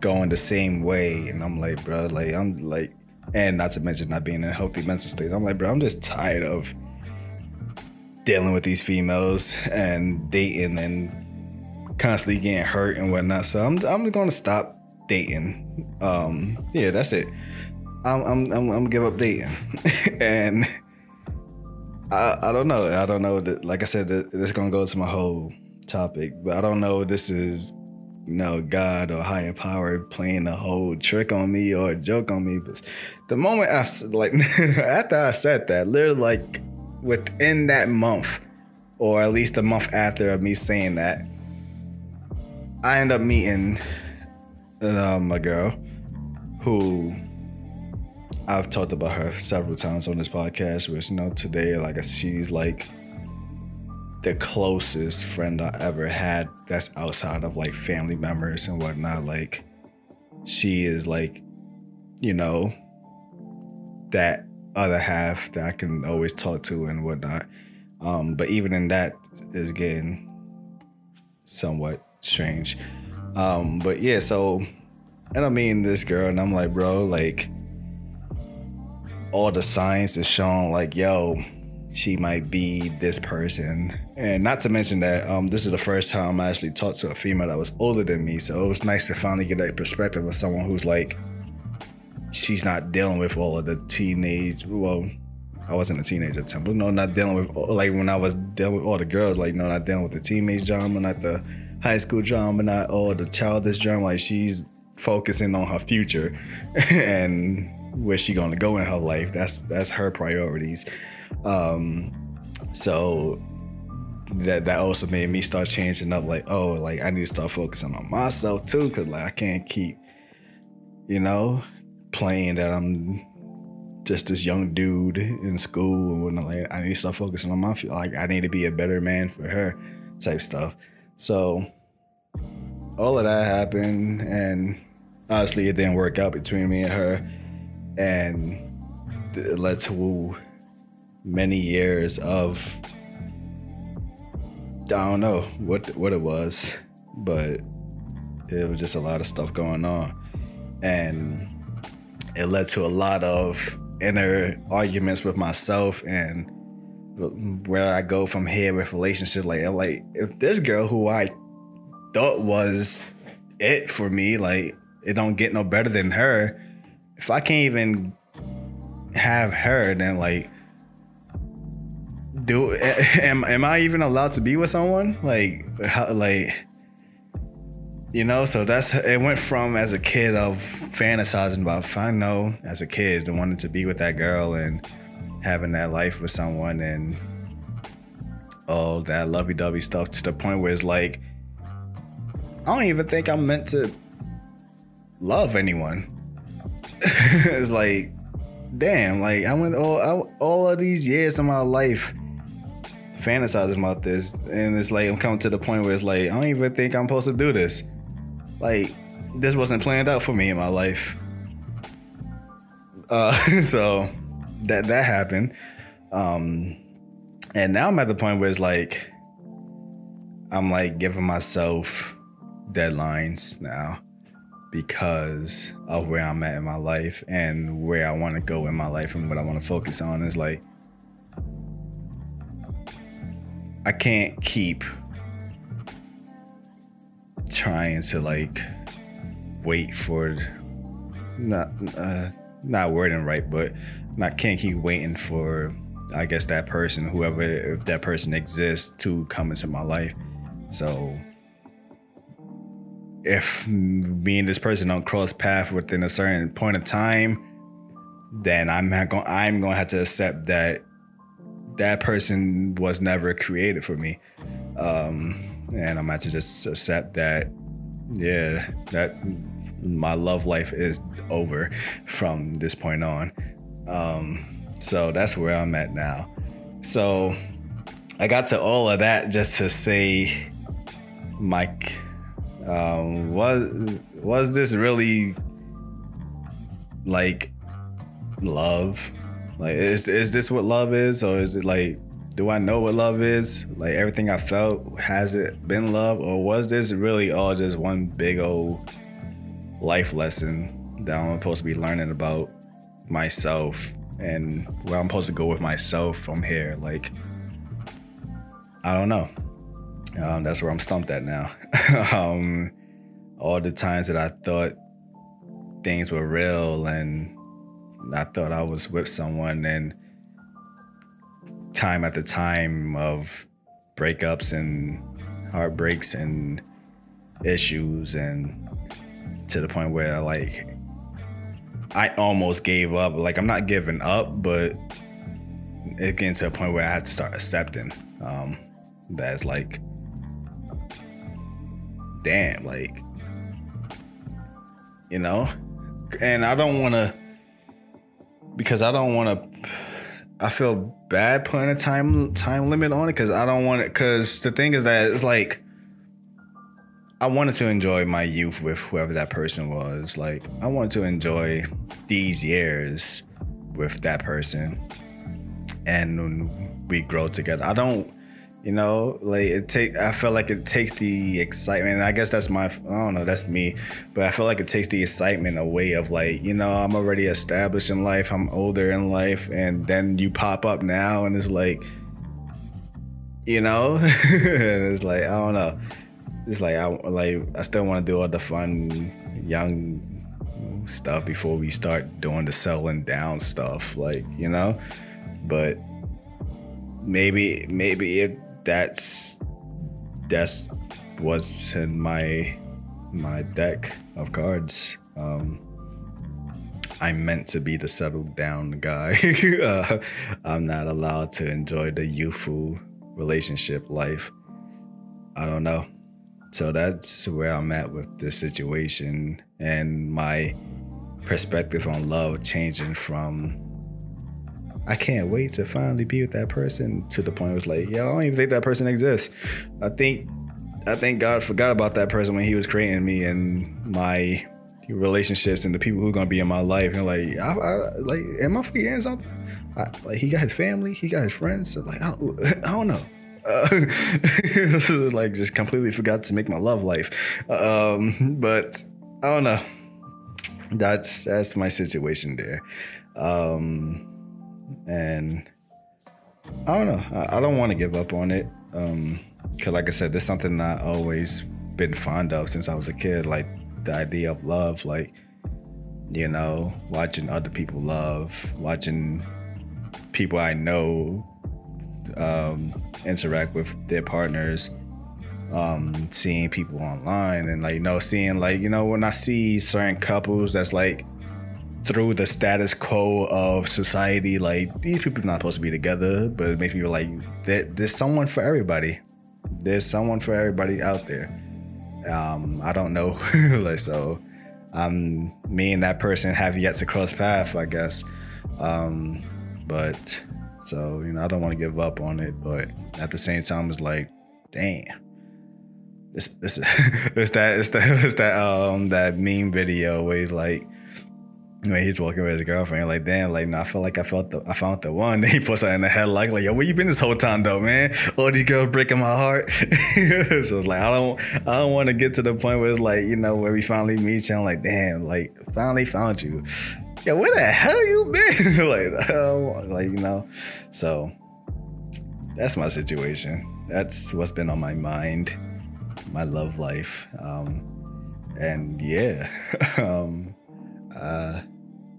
A: going the same way. And I'm like, bro, like I'm like, and not to mention not being in a healthy mental state. I'm like, bro, I'm just tired of dealing with these females and dating and constantly getting hurt and whatnot. So I'm I'm to stop dating. Um, yeah, that's it. I'm I'm I'm, I'm gonna give up dating, and I, I don't know. I don't know that. Like I said, this is gonna go to my whole topic, but I don't know this is you know God or higher power playing a whole trick on me or a joke on me. But the moment I like after I said that, literally like within that month, or at least a month after of me saying that, I end up meeting um, a girl who I've talked about her several times on this podcast. Where you know today, like she's like the closest friend I ever had. That's outside of like family members and whatnot. Like she is like, you know, that other half that I can always talk to and whatnot. Um, but even in that is getting somewhat strange. Um, but yeah, so and I mean this girl, and I'm like, bro, like all the signs is showing like, yo, she might be this person. And not to mention that um, this is the first time I actually talked to a female that was older than me. So it was nice to finally get that perspective of someone who's like, she's not dealing with all of the teenage, well, I wasn't a teenager at the time, but no, not dealing with, like when I was dealing with all the girls, like, no, not dealing with the teenage drama, not the high school drama, not all the childish drama. Like she's focusing on her future and where she gonna go in her life. That's that's her priorities. Um, so that that also made me start changing up. Like, oh, like I need to start focusing on myself too, cause like I can't keep, you know, playing that I'm just this young dude in school and like I need to start focusing on my like I need to be a better man for her, type stuff. So all of that happened and obviously it didn't work out between me and her and it led to many years of I don't know what what it was, but it was just a lot of stuff going on, and it led to a lot of inner arguments with myself and where I go from here with relationships. Like, like if this girl who I thought was it for me, like it don't get no better than her if I can't even have her, then like, do am am I even allowed to be with someone? Like, how, like, you know? So that's it. Went from as a kid of fantasizing about I know as a kid wanting to be with that girl and having that life with someone and all that lovey-dovey stuff to the point where it's like I don't even think I'm meant to love anyone. it's like, damn, like I went all I, all of these years of my life fantasizing about this, and it's like I'm coming to the point where it's like I don't even think I'm supposed to do this. Like this wasn't planned out for me in my life. Uh, so that that happened, um, and now I'm at the point where it's like I'm like giving myself deadlines now because of where I'm at in my life and where I want to go in my life and what I want to focus on is like I can't keep trying to like wait for not uh, not wording right, but I can't keep waiting for I guess that person, whoever if that person exists, to come into my life. So if me and this person don't cross path within a certain point of time, then I'm not going. I'm going to have to accept that that person was never created for me. Um, and I'm about to just accept that, yeah, that my love life is over from this point on. Um, so that's where I'm at now. So I got to all of that just to say, Mike, um, was was this really like love? Like, is is this what love is, or is it like, do I know what love is? Like everything I felt, has it been love, or was this really all just one big old life lesson that I'm supposed to be learning about myself and where I'm supposed to go with myself from here? Like, I don't know. Um, that's where I'm stumped at now. um, all the times that I thought things were real and I thought I was with someone and time at the time of breakups and heartbreaks and issues and to the point where like I almost gave up. Like I'm not giving up, but it getting to a point where I had to start accepting um, that's like, damn, like, you know, and I don't want to because I don't want to. I feel bad putting a time time limit on it because I don't want it. Because the thing is that it's like I wanted to enjoy my youth with whoever that person was. Like I wanted to enjoy these years with that person, and we grow together. I don't you know, like it take. I feel like it takes the excitement. I guess that's my. I don't know. That's me, but I feel like it takes the excitement away of like you know I'm already established in life. I'm older in life, and then you pop up now, and it's like, you know, it's like I don't know. It's like I like I still want to do all the fun young stuff before we start doing the selling down stuff, like you know, but maybe maybe it that's that's what's in my my deck of cards. Um, I'm meant to be the settled down guy. uh, I'm not allowed to enjoy the youthful relationship life. I don't know. So that's where I'm at with this situation and my perspective on love changing from I can't wait to finally be with that person to the point where it's like, yo, I don't even think that person exists. I think I think God forgot about that person when he was creating me and my relationships and the people who are gonna be in my life. And like, I, I like, am I forgetting something? I, like, he got his family, he got his friends. So like, I don't, I don't know. Uh, like, just completely forgot to make my love life. Um, but I don't know. That's that's my situation there. Um, and I don't know. I, I don't want to give up on it. Um, cause like I said, there's something I always been fond of since I was a kid. Like the idea of love, like you know, watching other people love, watching people I know um, interact with their partners, um, seeing people online, and like you know, seeing like you know when I see certain couples that's like through the status quo of society, like these people are not supposed to be together, but it makes me like that there's someone for everybody. There's someone for everybody out there. Um, I don't know, like so. Um, me and that person have yet to cross path, I guess. Um, but so you know, I don't want to give up on it, but at the same time, it's like, damn. It's, it's, it's that it's that it's that um that meme video where he's like when he's walking with his girlfriend, like damn, like no, I feel like I felt the I found the one. Then he puts her in the head like, yo, where you been this whole time though, man? All these girls breaking my heart. so it's like I don't I don't want to get to the point where it's like you know where we finally meet you. I'm like damn, like finally found you. Yeah, where the hell you been? like, oh, like you know. So that's my situation. That's what's been on my mind, my love life, um, and yeah. um, uh,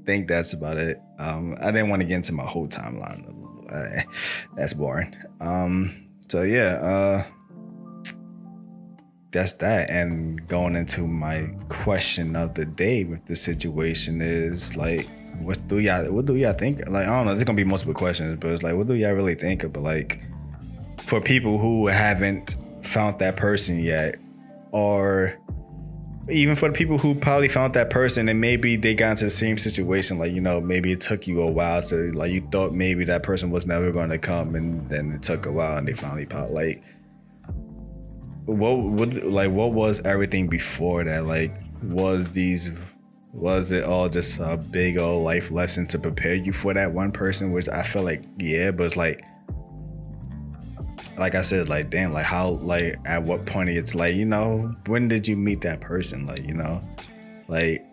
A: think that's about it. Um, I didn't want to get into my whole timeline. Uh, that's boring. Um, so yeah, uh, that's that. And going into my question of the day with the situation is like, what do y'all what do y'all think? Like, I don't know, there's gonna be multiple questions, but it's like, what do y'all really think of? But like, for people who haven't found that person yet, or even for the people who probably found that person and maybe they got into the same situation, like you know, maybe it took you a while to like you thought maybe that person was never going to come, and then it took a while and they finally popped. Like, what what like what was everything before that? Like, was these was it all just a big old life lesson to prepare you for that one person? Which I feel like yeah, but it's like like I said, like damn, like how, like at what point it's like, you know, when did you meet that person? Like, you know, like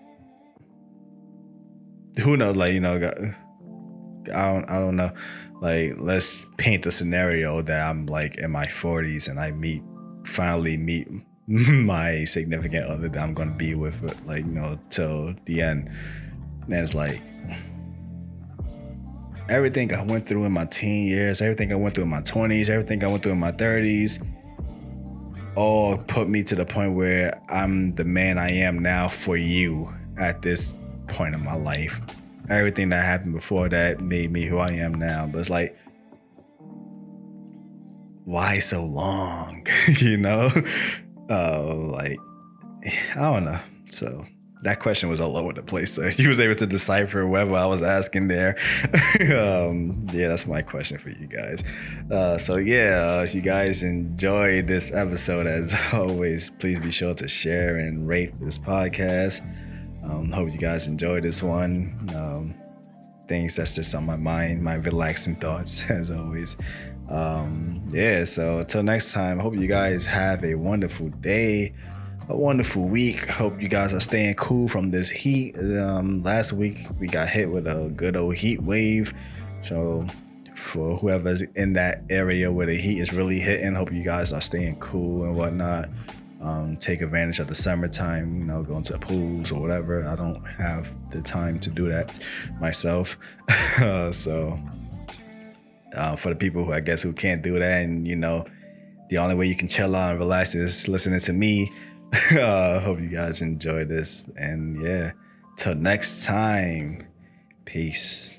A: who knows? Like, you know, I don't, I don't know. Like, let's paint the scenario that I'm like in my 40s and I meet, finally meet my significant other that I'm gonna be with, like, you know, till the end. And it's like, everything I went through in my teen years, everything I went through in my 20s, everything I went through in my 30s, all put me to the point where I'm the man I am now for you at this point in my life. Everything that happened before that made me who I am now. But it's like, why so long? you know? Uh, like, I don't know. So that question was all over the place. So he was able to decipher whatever I was asking there. um, yeah, that's my question for you guys. Uh, so yeah, uh, if you guys enjoyed this episode, as always, please be sure to share and rate this podcast. Um, hope you guys enjoyed this one. Um, things that's just on my mind, my relaxing thoughts, as always. Um, yeah, so until next time, hope you guys have a wonderful day a wonderful week. Hope you guys are staying cool from this heat. Um, last week we got hit with a good old heat wave. So for whoever's in that area where the heat is really hitting, hope you guys are staying cool and whatnot. Um, take advantage of the summertime, you know, going to pools or whatever. I don't have the time to do that myself. uh, so uh, for the people who I guess who can't do that and you know the only way you can chill out and relax is listening to me uh, hope you guys enjoy this. And yeah, till next time, peace.